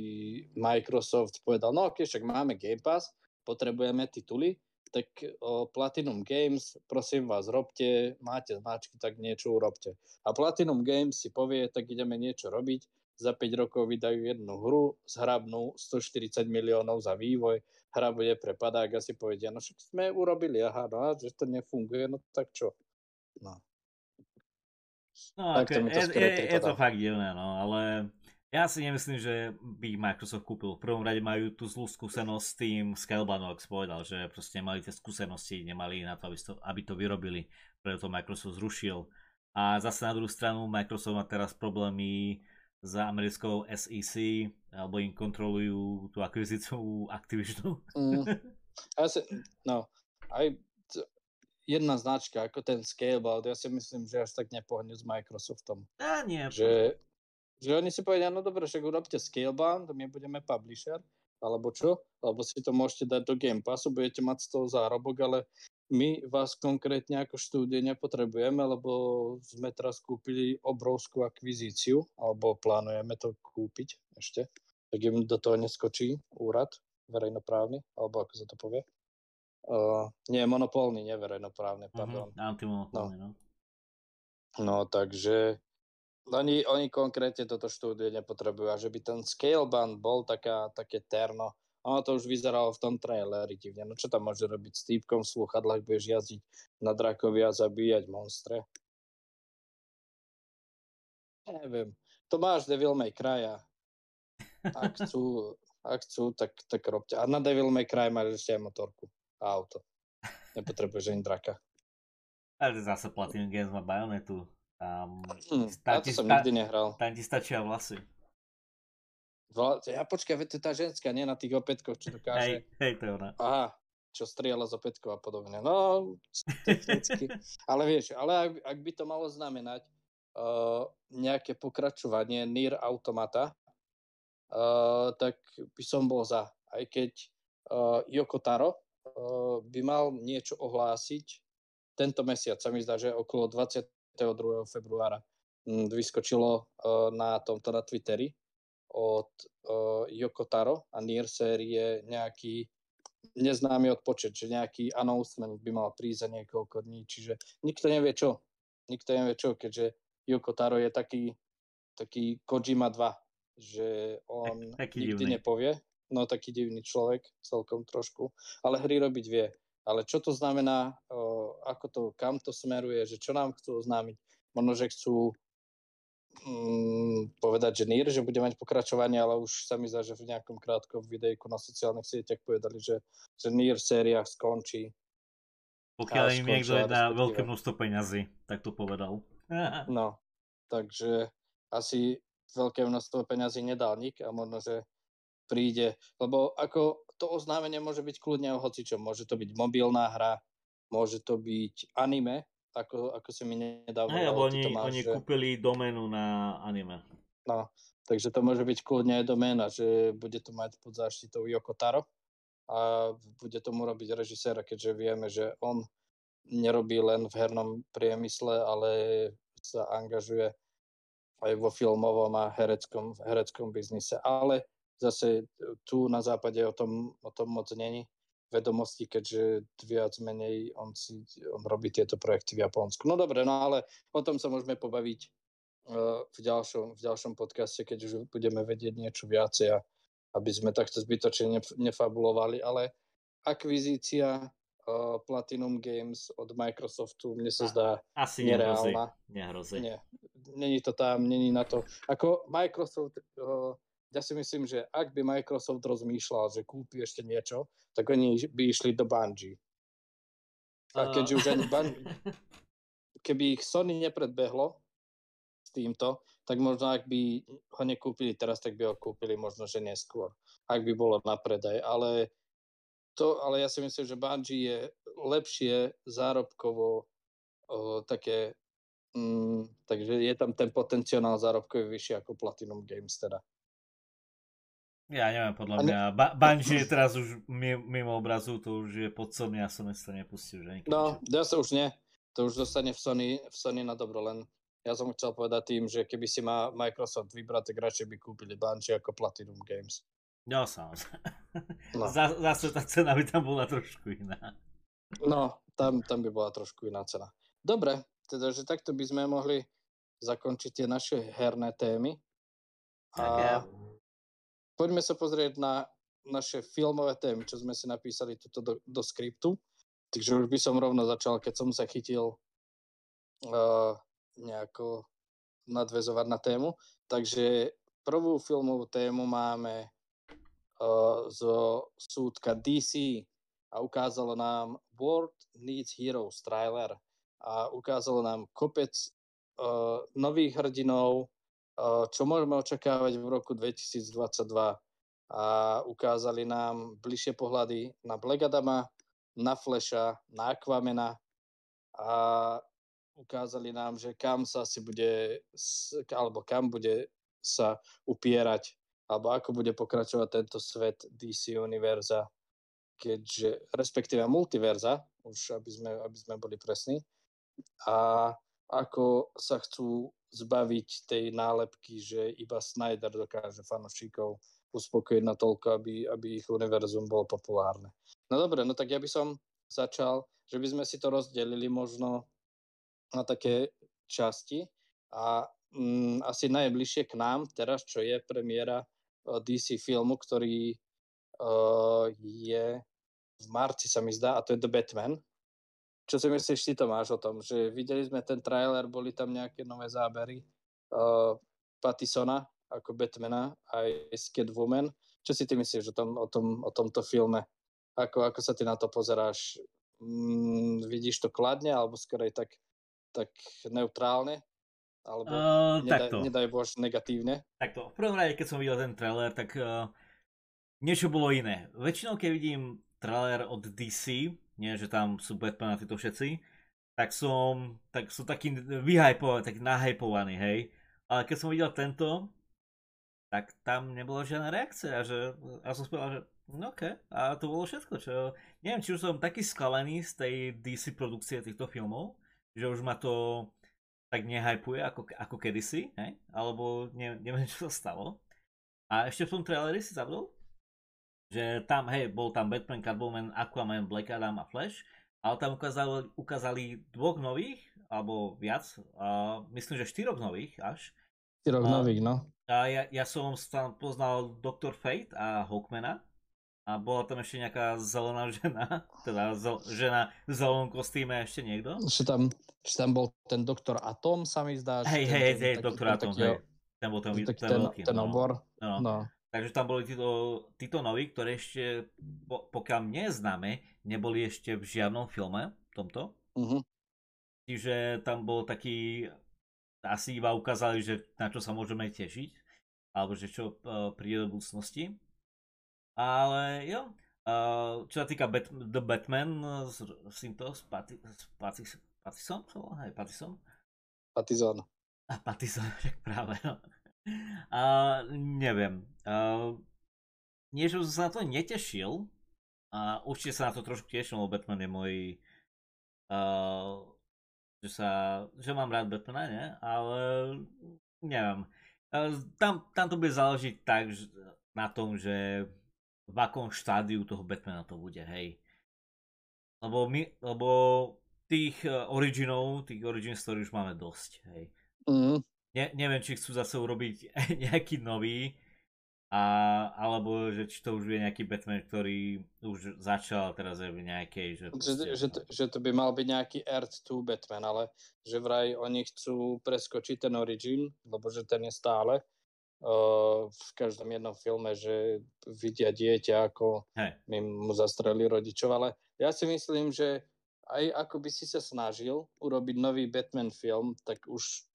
Microsoft povedal, no ok, však máme Game Pass, potrebujeme tituly, tak o Platinum Games, prosím vás, robte, máte značky, tak niečo urobte. A Platinum Games si povie, tak ideme niečo robiť, za 5 rokov vydajú jednu hru, zhrabnú 140 miliónov za vývoj, hra bude pre padák a si povedia, no však sme urobili, aha, no, že to nefunguje, no tak čo? No. No, tak okay. to je, je, je to fakt divné, no, ale ja si nemyslím, že by Microsoft kúpil. V prvom rade majú tú zlú skúsenosť s tým, Scalebanox povedal, že proste nemali tie skúsenosti, nemali na to, aby to, aby to vyrobili, preto to Microsoft zrušil. A zase na druhú stranu Microsoft má teraz problémy za americkou SEC, alebo im kontrolujú tú akvizíciu Activisionu. Mm. si, no, aj jedna značka, ako ten Scalebound, ja si myslím, že až tak nepohne s Microsoftom. A nie. Že, že oni si povedia, no dobre, však urobte Scalebound, my budeme publisher, alebo čo, alebo si to môžete dať do Game Passu, budete mať z toho zárobok, ale my vás konkrétne ako štúdie nepotrebujeme, lebo sme teraz kúpili obrovskú akvizíciu, alebo plánujeme to kúpiť ešte, tak im do toho neskočí úrad verejnoprávny, alebo ako sa to povie. Uh, nie, monopolný, nie verejnoprávny, mhm, pardon. Uh-huh, antimonopolný, no. no. No, takže oni, oni konkrétne toto štúdie nepotrebujú a že by ten scale band bol taká, také terno, ono to už vyzeralo v tom traileri divne. No čo tam môže robiť s týpkom v sluchadlách, budeš jazdiť na drakovi a zabíjať monstre? Neviem. To máš Devil May Cry ak chcú, ak chcú tak, tak robte. A na Devil May Cry máš ešte aj motorku a auto. Nepotrebuješ ani draka. Ale zase Platinum Games má Bayonetu. Tam, hm, tam, to som nikdy nehral. Tam ti stačia vlasy. Ja počkaj, to je tá ženská, nie na tých opätkoch, čo dokáže. Hej, hej, to je ona. Aha, čo strieľa z opätkov a podobne. No, technicky. ale vieš, ale ak, ak by to malo znamenať uh, nejaké pokračovanie Nier Automata, uh, tak by som bol za. Aj keď uh, Yoko Taro uh, by mal niečo ohlásiť tento mesiac, sa mi zdá, že okolo 22. februára hm, vyskočilo uh, na tomto na Twitteri, od uh, Yoko Taro a Nier série nejaký neznámy odpočet, že nejaký announcement by mal prísť za niekoľko dní, čiže nikto nevie čo. Nikto nevie čo, keďže Yoko Taro je taký, taký Kojima 2, že on tak, nikdy divný. nepovie, no taký divný človek celkom trošku, ale hry robiť vie. Ale čo to znamená, uh, ako to, kam to smeruje, že čo nám chcú oznámiť, možno, že chcú mm, povedať, že NIR, že bude mať pokračovanie, ale už sa mi zdá, že v nejakom krátkom videjku na sociálnych sieťach povedali, že, že NIR séria skončí. Pokiaľ im niekto dá veľké množstvo peňazí, tak to povedal. no, takže asi veľké množstvo peňazí nedal nik a možno, že príde, lebo ako to oznámenie môže byť kľudne o hocičom. Môže to byť mobilná hra, môže to byť anime, ako, ako si mi nedávno... Hej, lebo oni, máš, oni že... kúpili doménu na anime. No, takže to môže byť kľudne aj doména, že bude to mať pod záštitou Yoko Taro a bude tomu robiť režiséra, keďže vieme, že on nerobí len v hernom priemysle, ale sa angažuje aj vo filmovom a hereckom, hereckom biznise. Ale zase tu na západe o tom, o tom moc není vedomosti, keďže viac menej on, si, on robí tieto projekty v Japonsku. No dobre, no ale o tom sa môžeme pobaviť uh, v, ďalšom, v ďalšom podcaste, keď už budeme vedieť niečo viacej a aby sme takto zbytočne nefabulovali, ale akvizícia uh, Platinum Games od Microsoftu mne sa zdá Asi nereálna. Nehrozí. Nie, není to tam, není na to. Ako Microsoft uh, ja si myslím, že ak by Microsoft rozmýšľal, že kúpi ešte niečo, tak oni by išli do Bungie. A keďže už ani Bungie, keby ich Sony nepredbehlo s týmto, tak možno ak by ho nekúpili teraz, tak by ho kúpili možno, že neskôr. Ak by bolo na predaj. Ale, to, ale ja si myslím, že Bungie je lepšie zárobkovo o, také, mm, takže je tam ten potenciál zárobkový vyšší ako Platinum Games teda. Ja neviem, podľa mňa. Ba- Bungie je teraz už mimo obrazu, to už je pod Sony a Sony sa nepustí už No, ja sa už nie. To už zostane v Sony, v Sony na dobro, len ja som chcel povedať tým, že keby si má Microsoft vybrať, tak radšej by kúpili Bungie ako Platinum Games. No, samozrejme. No. Zase tá cena by tam bola trošku iná. No, tam, tam by bola trošku iná cena. Dobre, teda, že takto by sme mohli zakončiť tie naše herné témy. A... ja poďme sa pozrieť na naše filmové témy, čo sme si napísali tuto do, do skriptu. Takže už by som rovno začal, keď som sa chytil uh, nejako nadvezovať na tému. Takže prvú filmovú tému máme uh, zo súdka DC a ukázalo nám World Needs Heroes trailer a ukázalo nám kopec uh, nových hrdinov, čo môžeme očakávať v roku 2022 a ukázali nám bližšie pohľady na Black Adama, na Flasha, na Aquamena. A ukázali nám, že kam sa si bude, alebo kam bude sa upierať, alebo ako bude pokračovať tento svet DC univerza, keďže, respektíve multiverza, už aby sme, aby sme boli presní, a ako sa chcú zbaviť tej nálepky, že iba Snyder dokáže fanošikov uspokojiť na toľko, aby, aby ich univerzum bolo populárne. No dobre, no tak ja by som začal, že by sme si to rozdelili možno na také časti a mm, asi najbližšie k nám teraz, čo je premiéra eh, DC filmu, ktorý uh, je v marci sa mi zdá, a to je The Batman, čo si myslíš ty Tomáš o tom, že videli sme ten trailer, boli tam nejaké nové zábery uh, Pattisona ako Batmana aj s Catwoman. Čo si ty myslíš o, tom, o, tom, o tomto filme? Ako, ako sa ty na to pozeráš? Mm, vidíš to kladne alebo skôr aj tak, tak neutrálne? Alebo uh, nedaj, nedaj bož negatívne? Takto, v prvom rade, keď som videl ten trailer, tak uh, niečo bolo iné. Väčšinou, keď vidím trailer od DC, nie, že tam sú Batman a títo všetci, tak som, tak som taký vyhypovaný, taký nahypovaný, hej. Ale keď som videl tento, tak tam nebola žiadna reakcia, že, a som povedal, že no ok, a to bolo všetko, čo, neviem, či už som taký skalený z tej DC produkcie týchto filmov, že už ma to tak nehypuje ako, ako kedysi, hej, alebo ne, neviem, čo sa stalo. A ešte v tom traileri si zabudol, že tam, hej, bol tam Batman, Catwoman, Aquaman, Black Adam a Flash, ale tam ukázali, ukázali dvoch nových, alebo viac, a myslím, že štyroch nových až. Štyroch a, nových, no. A ja, ja som tam poznal Dr. Fate a Hawkmana a bola tam ešte nejaká zelená žena, teda zel, žena v zelenom kostýme ešte niekto. Ešte tam, tam bol ten Doktor Atom, sa mi zdá. Hej, hej, hej, Doktor Atom, hej. Ten bol ten, ten, ten, veľký. Ten no. obor. No. no. Takže tam boli títo, títo noví, ktoré ešte, po, pokiaľ mne známe, neboli ešte v žiadnom filme tomto. Uh-huh. Čiže tam bol taký, asi iba ukázali, že na čo sa môžeme tešiť, alebo že čo uh, príde do budúcnosti. Ale jo, Uh, čo sa týka Bat- The Batman s, s týmto, s, Pati, s Pati, Patison, Hej, Patison? Patison. A však práve, no. Uh, neviem. Uh, nie, že som sa na to netešil, a určite sa na to trošku teším, lebo Batman je môj... Uh, že sa... že mám rád Batmana, nie? Ale... neviem. Uh, tam, tam to bude záležiť tak že, na tom, že v akom štádiu toho Batmana to bude, hej. Lebo my, lebo tých uh, originov, tých origin story už máme dosť, hej. Mm. Ne, neviem, či chcú zase urobiť nejaký nový, a, alebo že či to už je nejaký Batman, ktorý už začal teraz je v nejakej... Že, že, že, to, že to by mal byť nejaký Earth 2 Batman, ale že vraj oni chcú preskočiť ten origin, lebo že ten je stále uh, v každom jednom filme, že vidia dieťa, ako hey. mu zastreli rodičov, ale ja si myslím, že aj ako by si sa snažil urobiť nový Batman film, tak už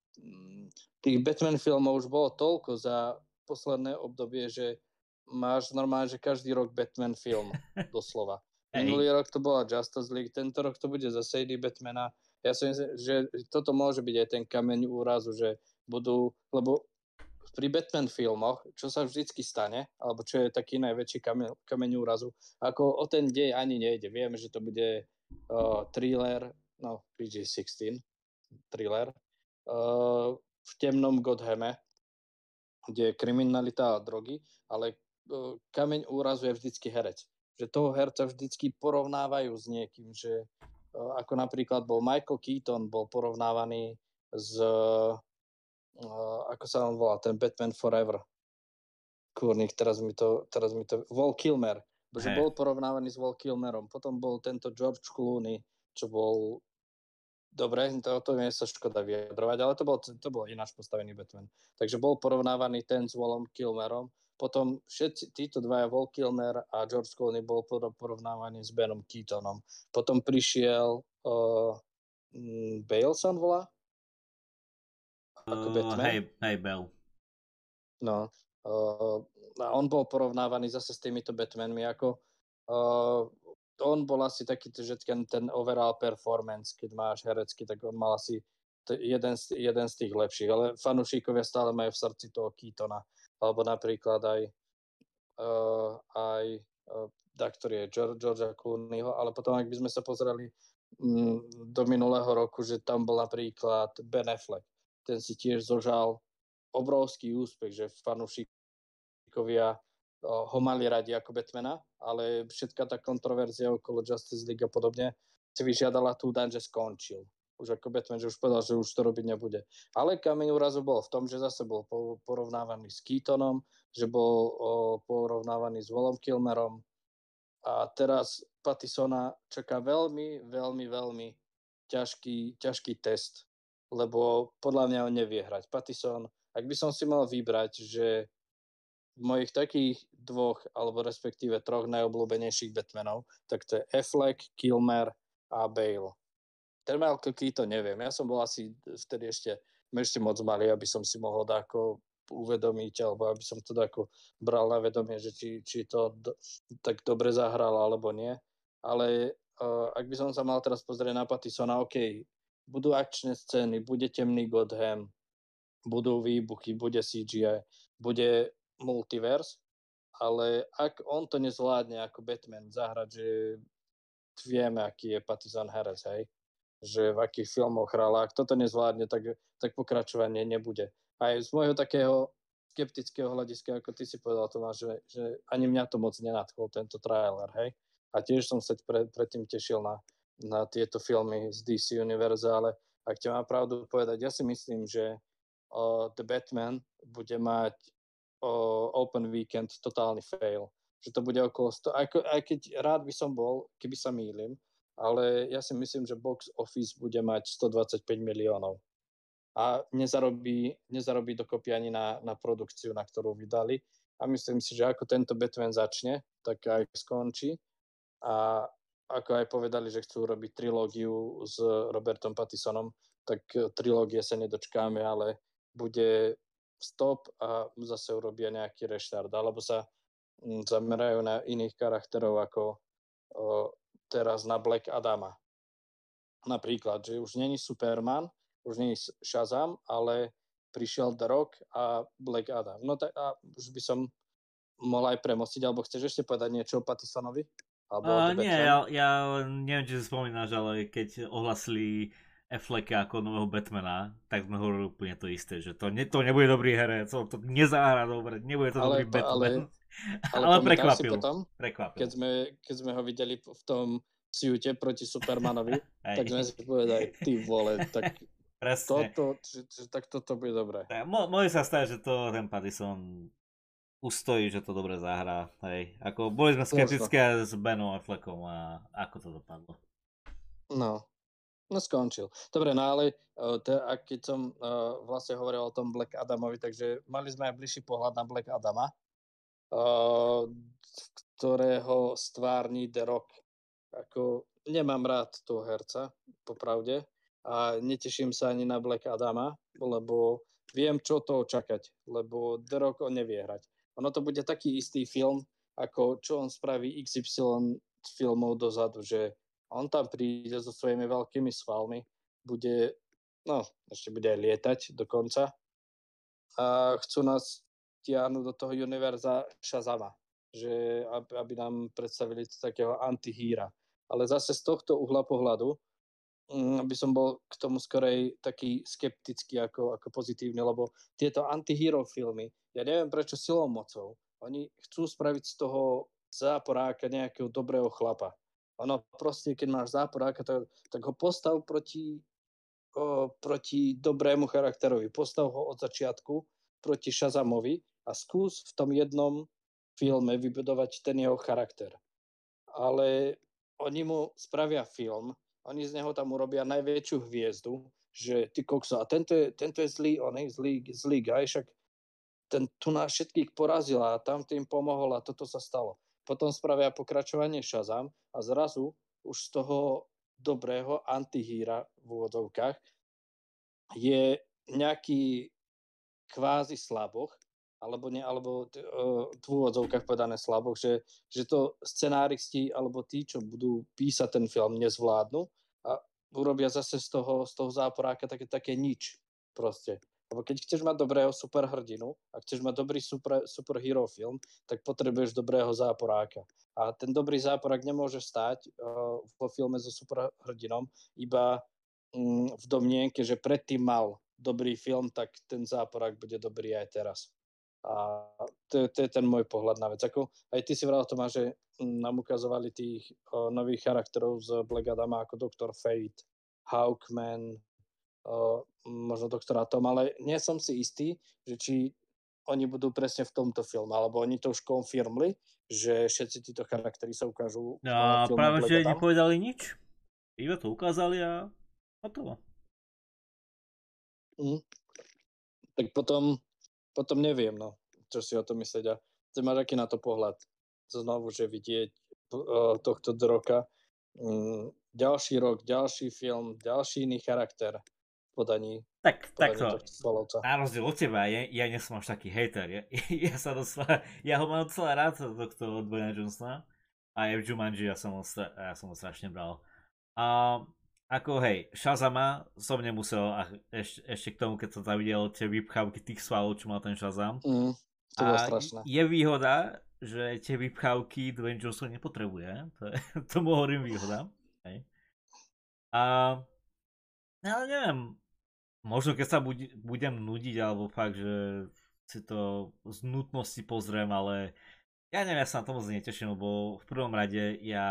tých Batman filmov už bolo toľko za posledné obdobie, že máš normálne, že každý rok Batman film, doslova. Minulý rok to bola Justice League, tento rok to bude zase iný Batmana. Ja si myslím, že toto môže byť aj ten kameň úrazu, že budú, lebo pri Batman filmoch, čo sa vždycky stane, alebo čo je taký najväčší kameň, kameň úrazu, ako o ten dej ani nejde. Vieme, že to bude uh, thriller, no PG-16, thriller, v temnom Godhame, kde je kriminalita a drogy, ale uh, kameň úrazu je vždycky herec. Že toho herca vždycky porovnávajú s niekým, že uh, ako napríklad bol Michael Keaton, bol porovnávaný s, uh, ako sa on volá, ten Batman Forever. Kurník, teraz mi to, teraz mi to, Wall Kilmer, že bol porovnávaný s Wall Kilmerom. Potom bol tento George Clooney, čo bol dobre, to, o tom je sa škoda vyjadrovať, ale to bol, to bol ináč postavený Batman. Takže bol porovnávaný ten s Wallom Kilmerom, potom všetci títo dvaja, Wall Kilmer a George Clooney bol porovnávaný s Benom Keatonom. Potom prišiel uh, Bale sa volá? Ako uh, Batman? Hej, hej, Bale. No, uh, a on bol porovnávaný zase s týmito Batmanmi ako uh, on bol asi taký, že ten, ten overall performance, keď máš herecky, tak on mal asi t- jeden, z, jeden z tých lepších, ale fanúšikovia stále majú v srdci toho Keatona, alebo napríklad aj uh, aj uh, da, ktorý je George, Georgia Clooneyho, ale potom, ak by sme sa pozreli um, do minulého roku, že tam bol napríklad Ben Affleck, ten si tiež zožal obrovský úspech, že fanúšikovia ho mali radi ako Batmana, ale všetká tá kontroverzia okolo Justice League a podobne si vyžiadala tú daň, že skončil. Už ako Batman, že už povedal, že už to robiť nebude. Ale kameň úrazu bol v tom, že zase bol porovnávaný s Keatonom, že bol porovnávaný s Volom Kilmerom a teraz Patisona čaká veľmi, veľmi, veľmi ťažký, ťažký test, lebo podľa mňa on nevie hrať. Patison, ak by som si mal vybrať, že mojich takých dvoch, alebo respektíve troch najobľúbenejších Batmanov, tak to je Affleck, Kilmer a Bale. Ten Michael Keaton neviem, ja som bol asi vtedy ešte, ešte moc malý, aby som si mohol ako uvedomiť, alebo aby som to ako bral na vedomie, že či, či to do, tak dobre zahral, alebo nie. Ale uh, ak by som sa mal teraz pozrieť na Pattisona, OK, budú akčné scény, bude temný Godham, budú výbuchy, bude CGI, bude multiverse, ale ak on to nezvládne ako Batman zahrať, že vieme, aký je Patizan Harris, hej, že v akých filmoch hral, ak toto nezvládne, tak, tak pokračovanie nebude. Aj z môjho takého skeptického hľadiska, ako ty si povedal, Tomáš, že, že ani mňa to moc nenadchol, tento trailer, hej. A tiež som sa pre, predtým tešil na, na tieto filmy z DC Universe, ale ak ťa mám pravdu povedať, ja si myslím, že uh, The Batman bude mať o, Open Weekend totálny fail. Že to bude okolo 100, aj, aj keď rád by som bol, keby sa mýlim, ale ja si myslím, že box office bude mať 125 miliónov. A nezarobí, nezarobí dokopy ani na, na produkciu, na ktorú vydali. A myslím si, že ako tento Batman začne, tak aj skončí. A ako aj povedali, že chcú robiť trilógiu s Robertom Pattisonom, tak trilógie sa nedočkáme, ale bude stop a zase urobia nejaký reštart, alebo sa mm, zamerajú na iných charakterov ako o, teraz na Black Adama. Napríklad, že už není Superman, už není Shazam, ale prišiel The Rock a Black Adam. No tak a už by som mohol aj premostiť, alebo chceš ešte povedať niečo o Pattisonovi? Alebo uh, nie, ja, ja neviem, či si spomínaš, ale keď ohlasili Afflecka ako nového Batmana, tak sme hovorili úplne to isté, že to, ne, to nebude dobrý herec, to, to nezahra dobre, nebude to ale dobrý to, Batman. Ale, ale, ale prekvapil. Potom, prekvapil. Keď, sme, keď sme ho videli v tom siute proti Supermanovi, tak sme si povedali, ty vole, tak Presne. Toto, či, či, tak toto bude dobré. môže sa stať, že to ten Pattison ustojí, že to dobre zahrá. Hej. Ako, boli sme skeptické s Benom a Fleckom a ako to dopadlo. No, no skončil. Dobre, no ale te, a keď som uh, vlastne hovoril o tom Black Adamovi, takže mali sme aj bližší pohľad na Black Adama, uh, ktorého stvárni The Rock. Ako, nemám rád toho herca, popravde, a neteším sa ani na Black Adama, lebo viem, čo to očakať, lebo The Rock on nevie hrať. Ono to bude taký istý film, ako čo on spraví XY filmov dozadu, že on tam príde so svojimi veľkými svalmi, bude, no, ešte bude aj lietať dokonca a chcú nás tiahnuť do toho univerza Shazama, že aby, nám predstavili takého antihíra. Ale zase z tohto uhla pohľadu Mm, aby som bol k tomu skorej taký skeptický ako, ako pozitívny, lebo tieto antihero filmy, ja neviem prečo silou mocou, oni chcú spraviť z toho záporáka nejakého dobrého chlapa. Ono proste, keď máš záporáka, tak, tak ho postav proti, o, proti dobrému charakterovi. Postav ho od začiatku proti Shazamovi a skús v tom jednom filme vybudovať ten jeho charakter. Ale oni mu spravia film, oni z neho tam urobia najväčšiu hviezdu, že ty kokso, a tento je, tento je zlý, on je zlý, zlý guy, však ten tu nás všetkých porazil a tam tým pomohol a toto sa stalo. Potom spravia pokračovanie Shazam a zrazu už z toho dobrého antihíra v úvodzovkách je nejaký kvázi slaboch, alebo, nie, alebo v úvodzovkách povedané slaboch, že, že to scenáristi alebo tí, čo budú písať ten film, nezvládnu a urobia zase z toho, z toho záporáka také, také nič proste. Lebo keď chceš mať dobrého superhrdinu a chceš mať dobrý super, superhero film, tak potrebuješ dobrého záporáka. A ten dobrý záporák nemôže stať uh, vo filme so superhrdinom iba um, v domnienke, že predtým mal dobrý film, tak ten záporák bude dobrý aj teraz. A to, to je ten môj pohľad na vec. Ako, aj ty si vral Tomáš, že nám ukazovali tých o, nových charakterov z Black Adama ako Dr. Fate, Hawkman, možno Dr. Atom, ale nie som si istý, že či oni budú presne v tomto filme, alebo oni to už konfirmli, že všetci títo charaktery sa ukážu A práve, že nepovedali nič. Iba to ukázali a hotovo. Mm. Tak potom potom neviem, no, čo si o tom myslieť. A ty máš aký na to pohľad? Znovu, že vidieť uh, tohto roka. Um, ďalší rok, ďalší film, ďalší iný charakter podaní. Tak, takto. Na rozdiel od teba, ja, ja nie som až taký hater. Ja, ja, sa doslova, ja ho mám docela rád, tohto Dwayna Johnsona. A aj v Jumanji ja som ho, ja som ho strašne bral. A ako hej, Shazama som nemusel a eš, ešte k tomu, keď som tam videl tie vypchávky tých svalov, čo mal ten Shazam. Mm, to a strašné. je výhoda, že tie vypchávky Dwayne Johnson nepotrebuje. To je, tomu hovorím výhoda. Hej. A no, ale neviem, možno keď sa budem nudiť, alebo fakt, že si to z nutnosti pozriem, ale ja neviem, ja sa na tom moc neteším, lebo v prvom rade ja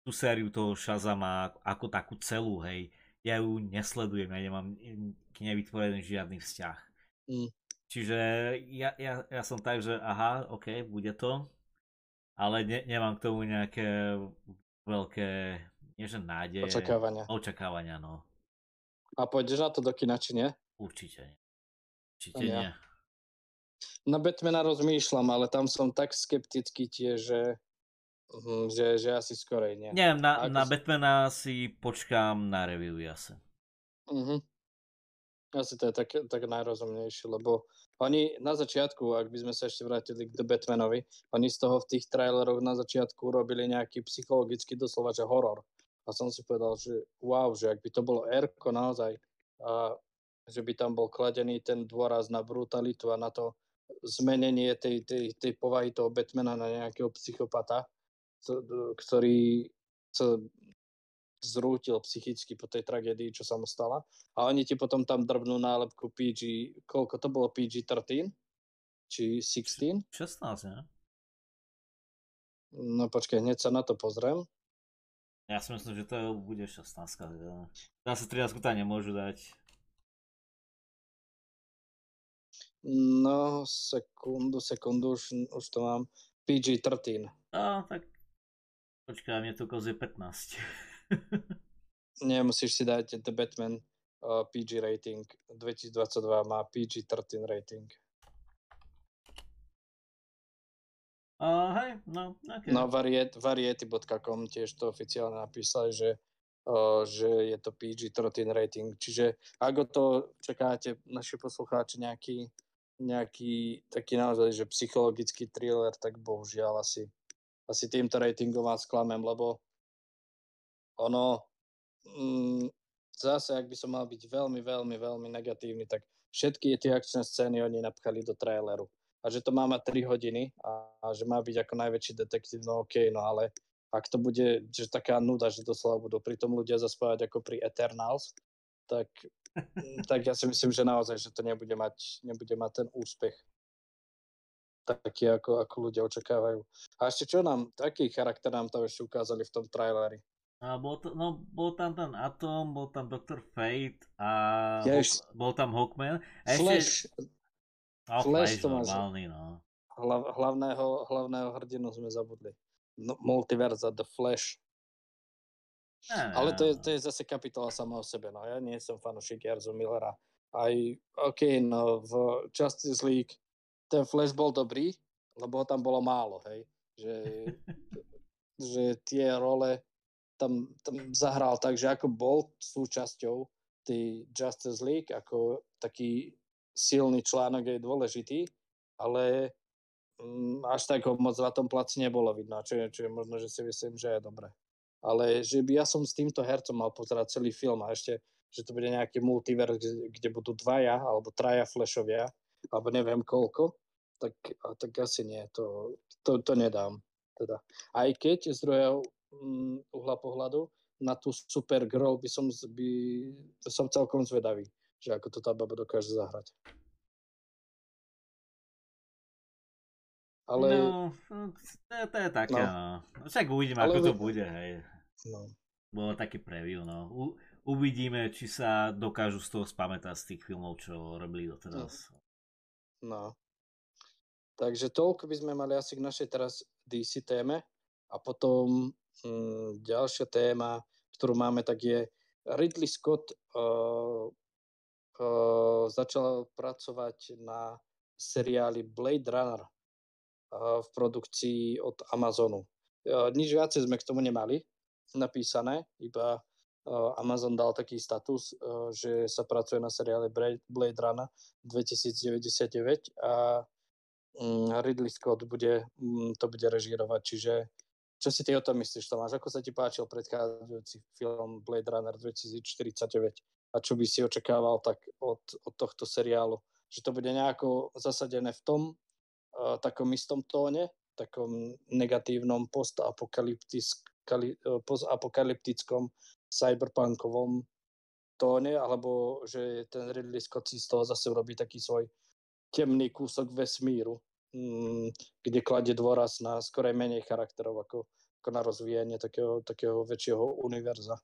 tú sériu toho Shazama ako takú celú, hej. Ja ju nesledujem, ja nemám k nej vytvorený žiadny vzťah. Mm. Čiže ja, ja, ja som tak, že aha, ok, bude to, ale ne, nemám k tomu nejaké veľké, nie že nádeje. Očakávania. Očakávania, no. A pôjdeš na to do kina, či nie? Určite nie. Určite ja. nie. Na Batmana rozmýšľam, ale tam som tak skeptický tiež, že Uh-huh, že, že asi skorej, nie. Neviem, na, na si... Batmana si počkám na review asi. Uh-huh. Asi to je tak, tak najrozumnejšie, lebo oni na začiatku, ak by sme sa ešte vrátili k The Batmanovi, oni z toho v tých traileroch na začiatku robili nejaký psychologický doslova, že horor. A som si povedal, že wow, že ak by to bolo Erko naozaj, a že by tam bol kladený ten dôraz na brutalitu a na to zmenenie tej, tej, tej povahy toho Batmana na nejakého psychopata, ktorý sa zrútil psychicky po tej tragédii, čo sa mu stala. A oni ti potom tam drbnú nálepku PG, koľko to bolo PG-13? Či 16? 16, ne? No počkaj, hneď sa na to pozriem. Ja si myslím, že to bude 16. Zase 13 tam nemôžu dať. No, sekundu, sekundu, už, už to mám. PG-13. No, tak počkaj, mne to ukazuje 15. Nie, musíš si dať The Batman uh, PG rating. 2022 má PG-13 rating. Uh, hej, no, okay. No, variet, variety.com tiež to oficiálne napísali, že, uh, že je to PG-13 rating. Čiže ak o to čakáte, naši poslucháči, nejaký, nejaký taký naozaj, že psychologický thriller, tak bohužiaľ asi, asi týmto ratingom vás klamem, lebo ono, mm, zase, ak by som mal byť veľmi, veľmi, veľmi negatívny, tak všetky tie akčné scény oni napchali do traileru. A že to má mať 3 hodiny a, a že má byť ako najväčší detektív, no okej, okay, no ale ak to bude že taká nuda, že doslova budú pri tom ľudia zaspávať ako pri Eternals, tak, tak ja si myslím, že naozaj, že to nebude mať, nebude mať ten úspech taký, ako, ako ľudia očakávajú. A ešte čo nám, taký charakter nám tam ešte ukázali v tom traileri? A bol, to, no, bol tam ten Atom, bol tam Dr. Fate a ja bol, bol tam Hawkman. A Flash. Oh, Flash, Flash to normálny, no. Hlav, hlavného, hlavného hrdinu sme zabudli. No, Multiverza, The Flash. Ne, Ale to je, to je zase kapitola sama o sebe. No. Ja nie som fanúšik Jarzo Millera. Aj, OK, no, v Justice League ten Flash bol dobrý, lebo tam bolo málo, hej. Že, že tie role tam, tam zahral tak, že ako bol súčasťou tej Justice League, ako taký silný článok je dôležitý, ale um, až tak ho moc na tom placi nebolo vidno, čo je, čo je možno, že si myslím, že je dobré. Ale že by ja som s týmto hercom mal pozerať celý film a ešte, že to bude nejaký multiverz, kde, budú dvaja alebo traja flashovia, alebo neviem koľko, tak, tak asi nie, to, to, to nedám. Teda. Aj keď z druhého um, uhla pohľadu, na tú Supergirl by som, by som celkom zvedavý, že ako to tá baba dokáže zahrať. Ale... No, to, to je také, no. no. Však uvidíme, Ale... ako to bude, hej. No. Bolo taký preview, no. U, uvidíme, či sa dokážu z toho spamätať z tých filmov, čo robili doteraz. No. no. Takže toľko by sme mali asi k našej teraz DC téme. A potom hm, ďalšia téma, ktorú máme, tak je Ridley Scott uh, uh, začal pracovať na seriáli Blade Runner uh, v produkcii od Amazonu. Uh, nič viacej sme k tomu nemali napísané, iba Amazon dal taký status, že sa pracuje na seriále Blade Runner 2099 a Mm, Ridley Scott bude, mm, to bude režírovať, čiže čo si ty o tom myslíš, Tomáš? Ako sa ti páčil predchádzajúci film Blade Runner 2049 a čo by si očakával tak od, od tohto seriálu? Že to bude nejako zasadené v tom uh, takom istom tóne, takom negatívnom postapokalyptickom cyberpunkovom tóne, alebo že ten Ridley Scott si z toho zase urobí taký svoj temný kúsok vesmíru, mm, kde kladie dôraz na skorej menej charakterov ako, ako na rozvíjanie takého, takého väčšieho univerza.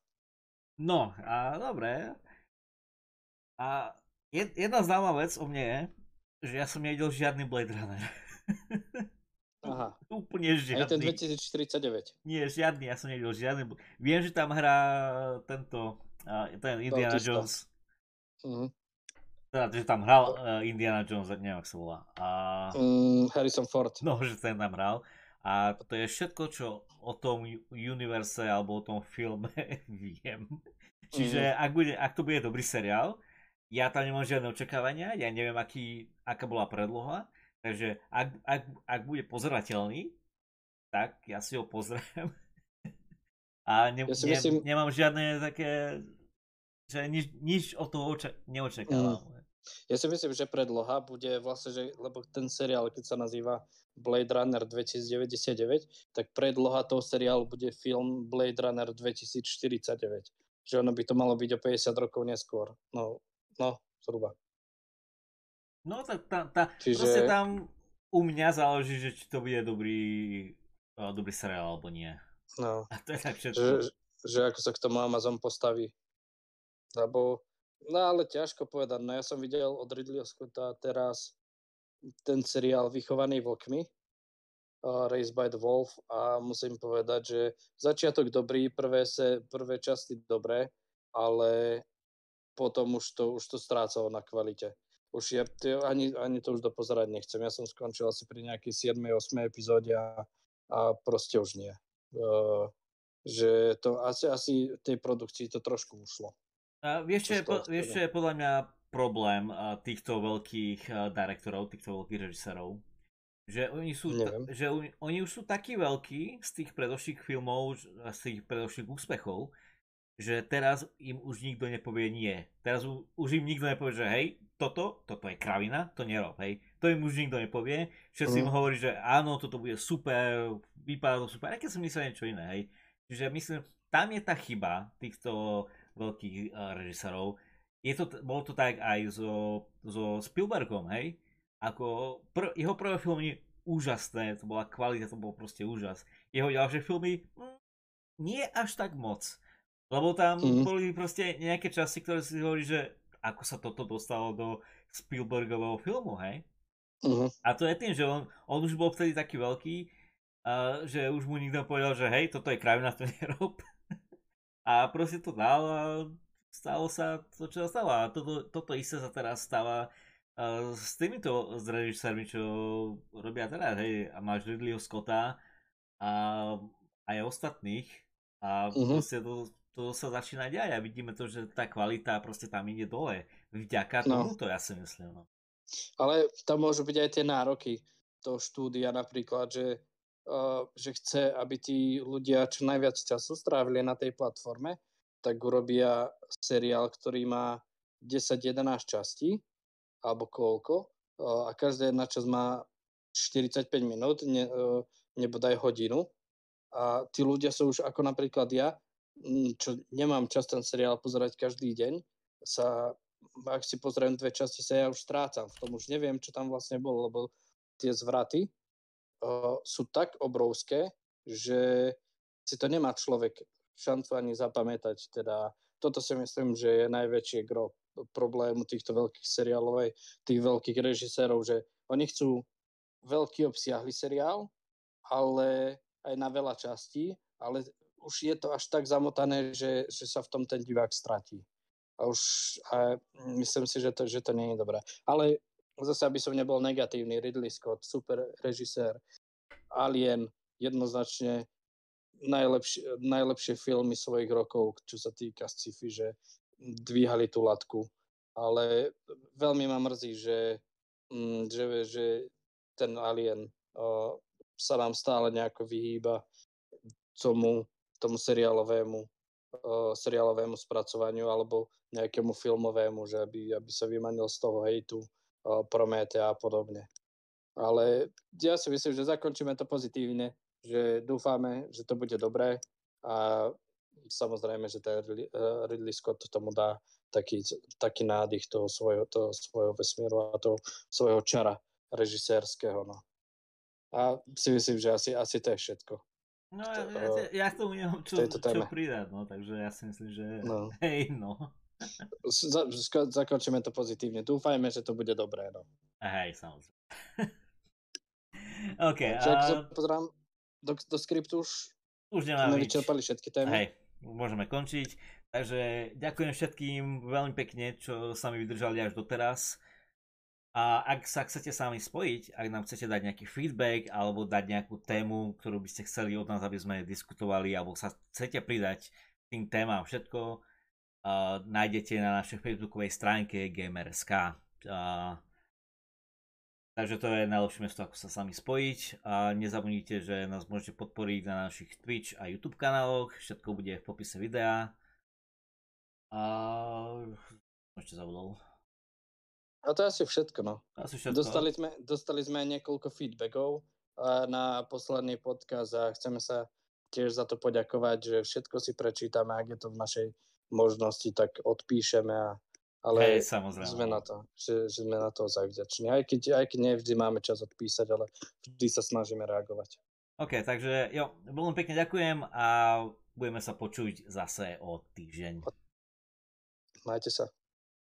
No, a dobre. A jedna známa vec o mne je, že ja som nevidel žiadny Blade Runner. Aha. Úplne žiadny. Aj ten 2049. Nie, žiadny, ja som nevidel žiadny. Viem, že tam hrá tento, ten Indiana Jones. Uh-huh. Teda, že tam hral uh, Indiana Jones, neviem, ako sa volá. A... Mm, Harrison Ford. No, že ten tam hral. A to je všetko, čo o tom universe alebo o tom filme viem. Čiže mm. ak, bude, ak to bude dobrý seriál, ja tam nemám žiadne očakávania, ja neviem, aký, aká bola predloha, takže ak, ak, ak bude pozerateľný, tak ja si ho pozriem. A ne, ja ne, myslím... nemám žiadne také, že nič, nič od toho oča- neočakávam. Mm. Ja si myslím, že predloha bude vlastne, že, lebo ten seriál, keď sa nazýva Blade Runner 2099, tak predloha toho seriálu bude film Blade Runner 2049. Že ono by to malo byť o 50 rokov neskôr. No, no, zhruba. No tak tá, tá, Čiže... proste tam u mňa záleží, že či to bude dobrý, dobrý seriál alebo nie. No. A to je tak všetko. Že, že ako sa k tomu Amazon postaví. Lebo, no ale ťažko povedať. No ja som videl od Ridleyho Scotta teraz ten seriál Vychovaný vlkmi, uh, Race by the Wolf a musím povedať, že začiatok dobrý, prvé, se, prvé časti dobré, ale potom už to, už to strácalo na kvalite. Už je, ani, ani to už dopozerať nechcem. Ja som skončil asi pri nejakej 7-8 epizóde a, a proste už nie. Uh, že to asi, asi tej produkcii to trošku ušlo. A vieš, čo je, po, vieš, čo je podľa mňa problém uh, týchto veľkých uh, direktorov, týchto veľkých režisérov? Že oni sú, že oni, oni už sú takí veľkí z tých predošlých filmov, z tých predošlých úspechov, že teraz im už nikto nepovie nie. Teraz u, už im nikto nepovie, že hej, toto, toto je kravina, to nerob, hej. To im už nikto nepovie. Všetci mm. im hovorí, že áno, toto bude super, vypadá to super, aj keď som myslel niečo iné, hej. Čiže myslím, tam je tá chyba týchto veľkých uh, režisérov. Je to, bolo to tak aj so, so Spielbergom, hej ako pr- jeho prvé filmy úžasné, to bola kvalita, to bol proste úžas. Jeho ďalšie filmy mm, nie až tak moc. Lebo tam mm. boli proste nejaké časti, ktoré si hovorí, že ako sa toto dostalo do Spielbergového filmu, hej? Uh-huh. A to je tým, že on, on už bol vtedy taký veľký, uh, že už mu nikto povedal, že hej, toto je kravina, to nerob. a proste to dal a stalo sa to, čo sa stalo. A toto, toto isté sa teraz stáva s týmito s režisérmi, čo robia teraz, hej, a máš Ridleyho Scotta a aj ostatných a uh-huh. proste to, to sa začína diať a vidíme to, že tá kvalita proste tam ide dole. Vďaka no. tomuto, ja si myslím. No. Ale tam môžu byť aj tie nároky toho štúdia napríklad, že, uh, že chce, aby tí ľudia čo najviac času strávili na tej platforme, tak urobia seriál, ktorý má 10-11 častí alebo koľko a každá jedna časť má 45 minút, ne, nebodaj hodinu a tí ľudia sú už ako napríklad ja, čo nemám čas ten seriál pozerať každý deň, sa, ak si pozriem dve časti, sa ja už strácam. V tom už neviem, čo tam vlastne bolo, lebo tie zvraty uh, sú tak obrovské, že si to nemá človek šancu ani zapamätať. Teda toto si myslím, že je najväčšie gro problému týchto veľkých seriálov, aj tých veľkých režisérov, že oni chcú veľký obsiahly seriál, ale aj na veľa častí, ale už je to až tak zamotané, že, že sa v tom ten divák stratí. A už a myslím si, že to, že to nie je dobré. Ale zase, aby som nebol negatívny, Ridley Scott, super režisér, Alien, jednoznačne najlepšie, najlepšie filmy svojich rokov, čo sa týka sci-fi, že dvíhali tú latku. Ale veľmi ma mrzí, že, mm, že, že ten Alien uh, sa nám stále nejako vyhýba tomu, tomu seriálovému, uh, seriálovému spracovaniu alebo nejakému filmovému, že aby, aby sa vymanil z toho hejtu uh, Prometea a podobne. Ale ja si myslím, že zakončíme to pozitívne, že dúfame, že to bude dobré a samozrejme, že ten Ridley, eh, Scott tomu dá taký, taký nádych toho svojho, toho svojho vesmíru a toho svojho čara režisérskeho. No. A si myslím, že asi, asi to je všetko. No ja, ja, ja k tomu nemám čo, čo pridať, no, takže ja si myslím, že no. hej, no. Za, zakončíme to pozitívne. Dúfajme, že to bude dobré, no. Hej, samozrejme. OK. Čiže, a... pozerám do, do skriptu už, už nemáme vyčerpali všetky témy. Hej, môžeme končiť. Takže ďakujem všetkým veľmi pekne, čo sa mi vydržali až doteraz. A ak sa chcete s nami spojiť, ak nám chcete dať nejaký feedback alebo dať nejakú tému, ktorú by ste chceli od nás, aby sme diskutovali, alebo sa chcete pridať tým témam všetko, uh, nájdete na našej facebookovej stránke Gamer.sk. Uh, takže to je najlepšie miesto, ako sa s nami spojiť. A nezabudnite, že nás môžete podporiť na našich Twitch a YouTube kanáloch. Všetko bude v popise videa. A ešte zabudol. A to je asi všetko, no. Asi všetko. Dostali sme, dostali sme niekoľko feedbackov na posledný podcast a chceme sa tiež za to poďakovať, že všetko si prečítame, ak je to v našej možnosti, tak odpíšeme a ale Hej, samozrejme. sme na to, že, že sme na to zavďační. Aj keď, aj keď nevždy máme čas odpísať, ale vždy sa snažíme reagovať. OK, takže jo, veľmi pekne ďakujem a budeme sa počuť zase o týždeň. Majte sa.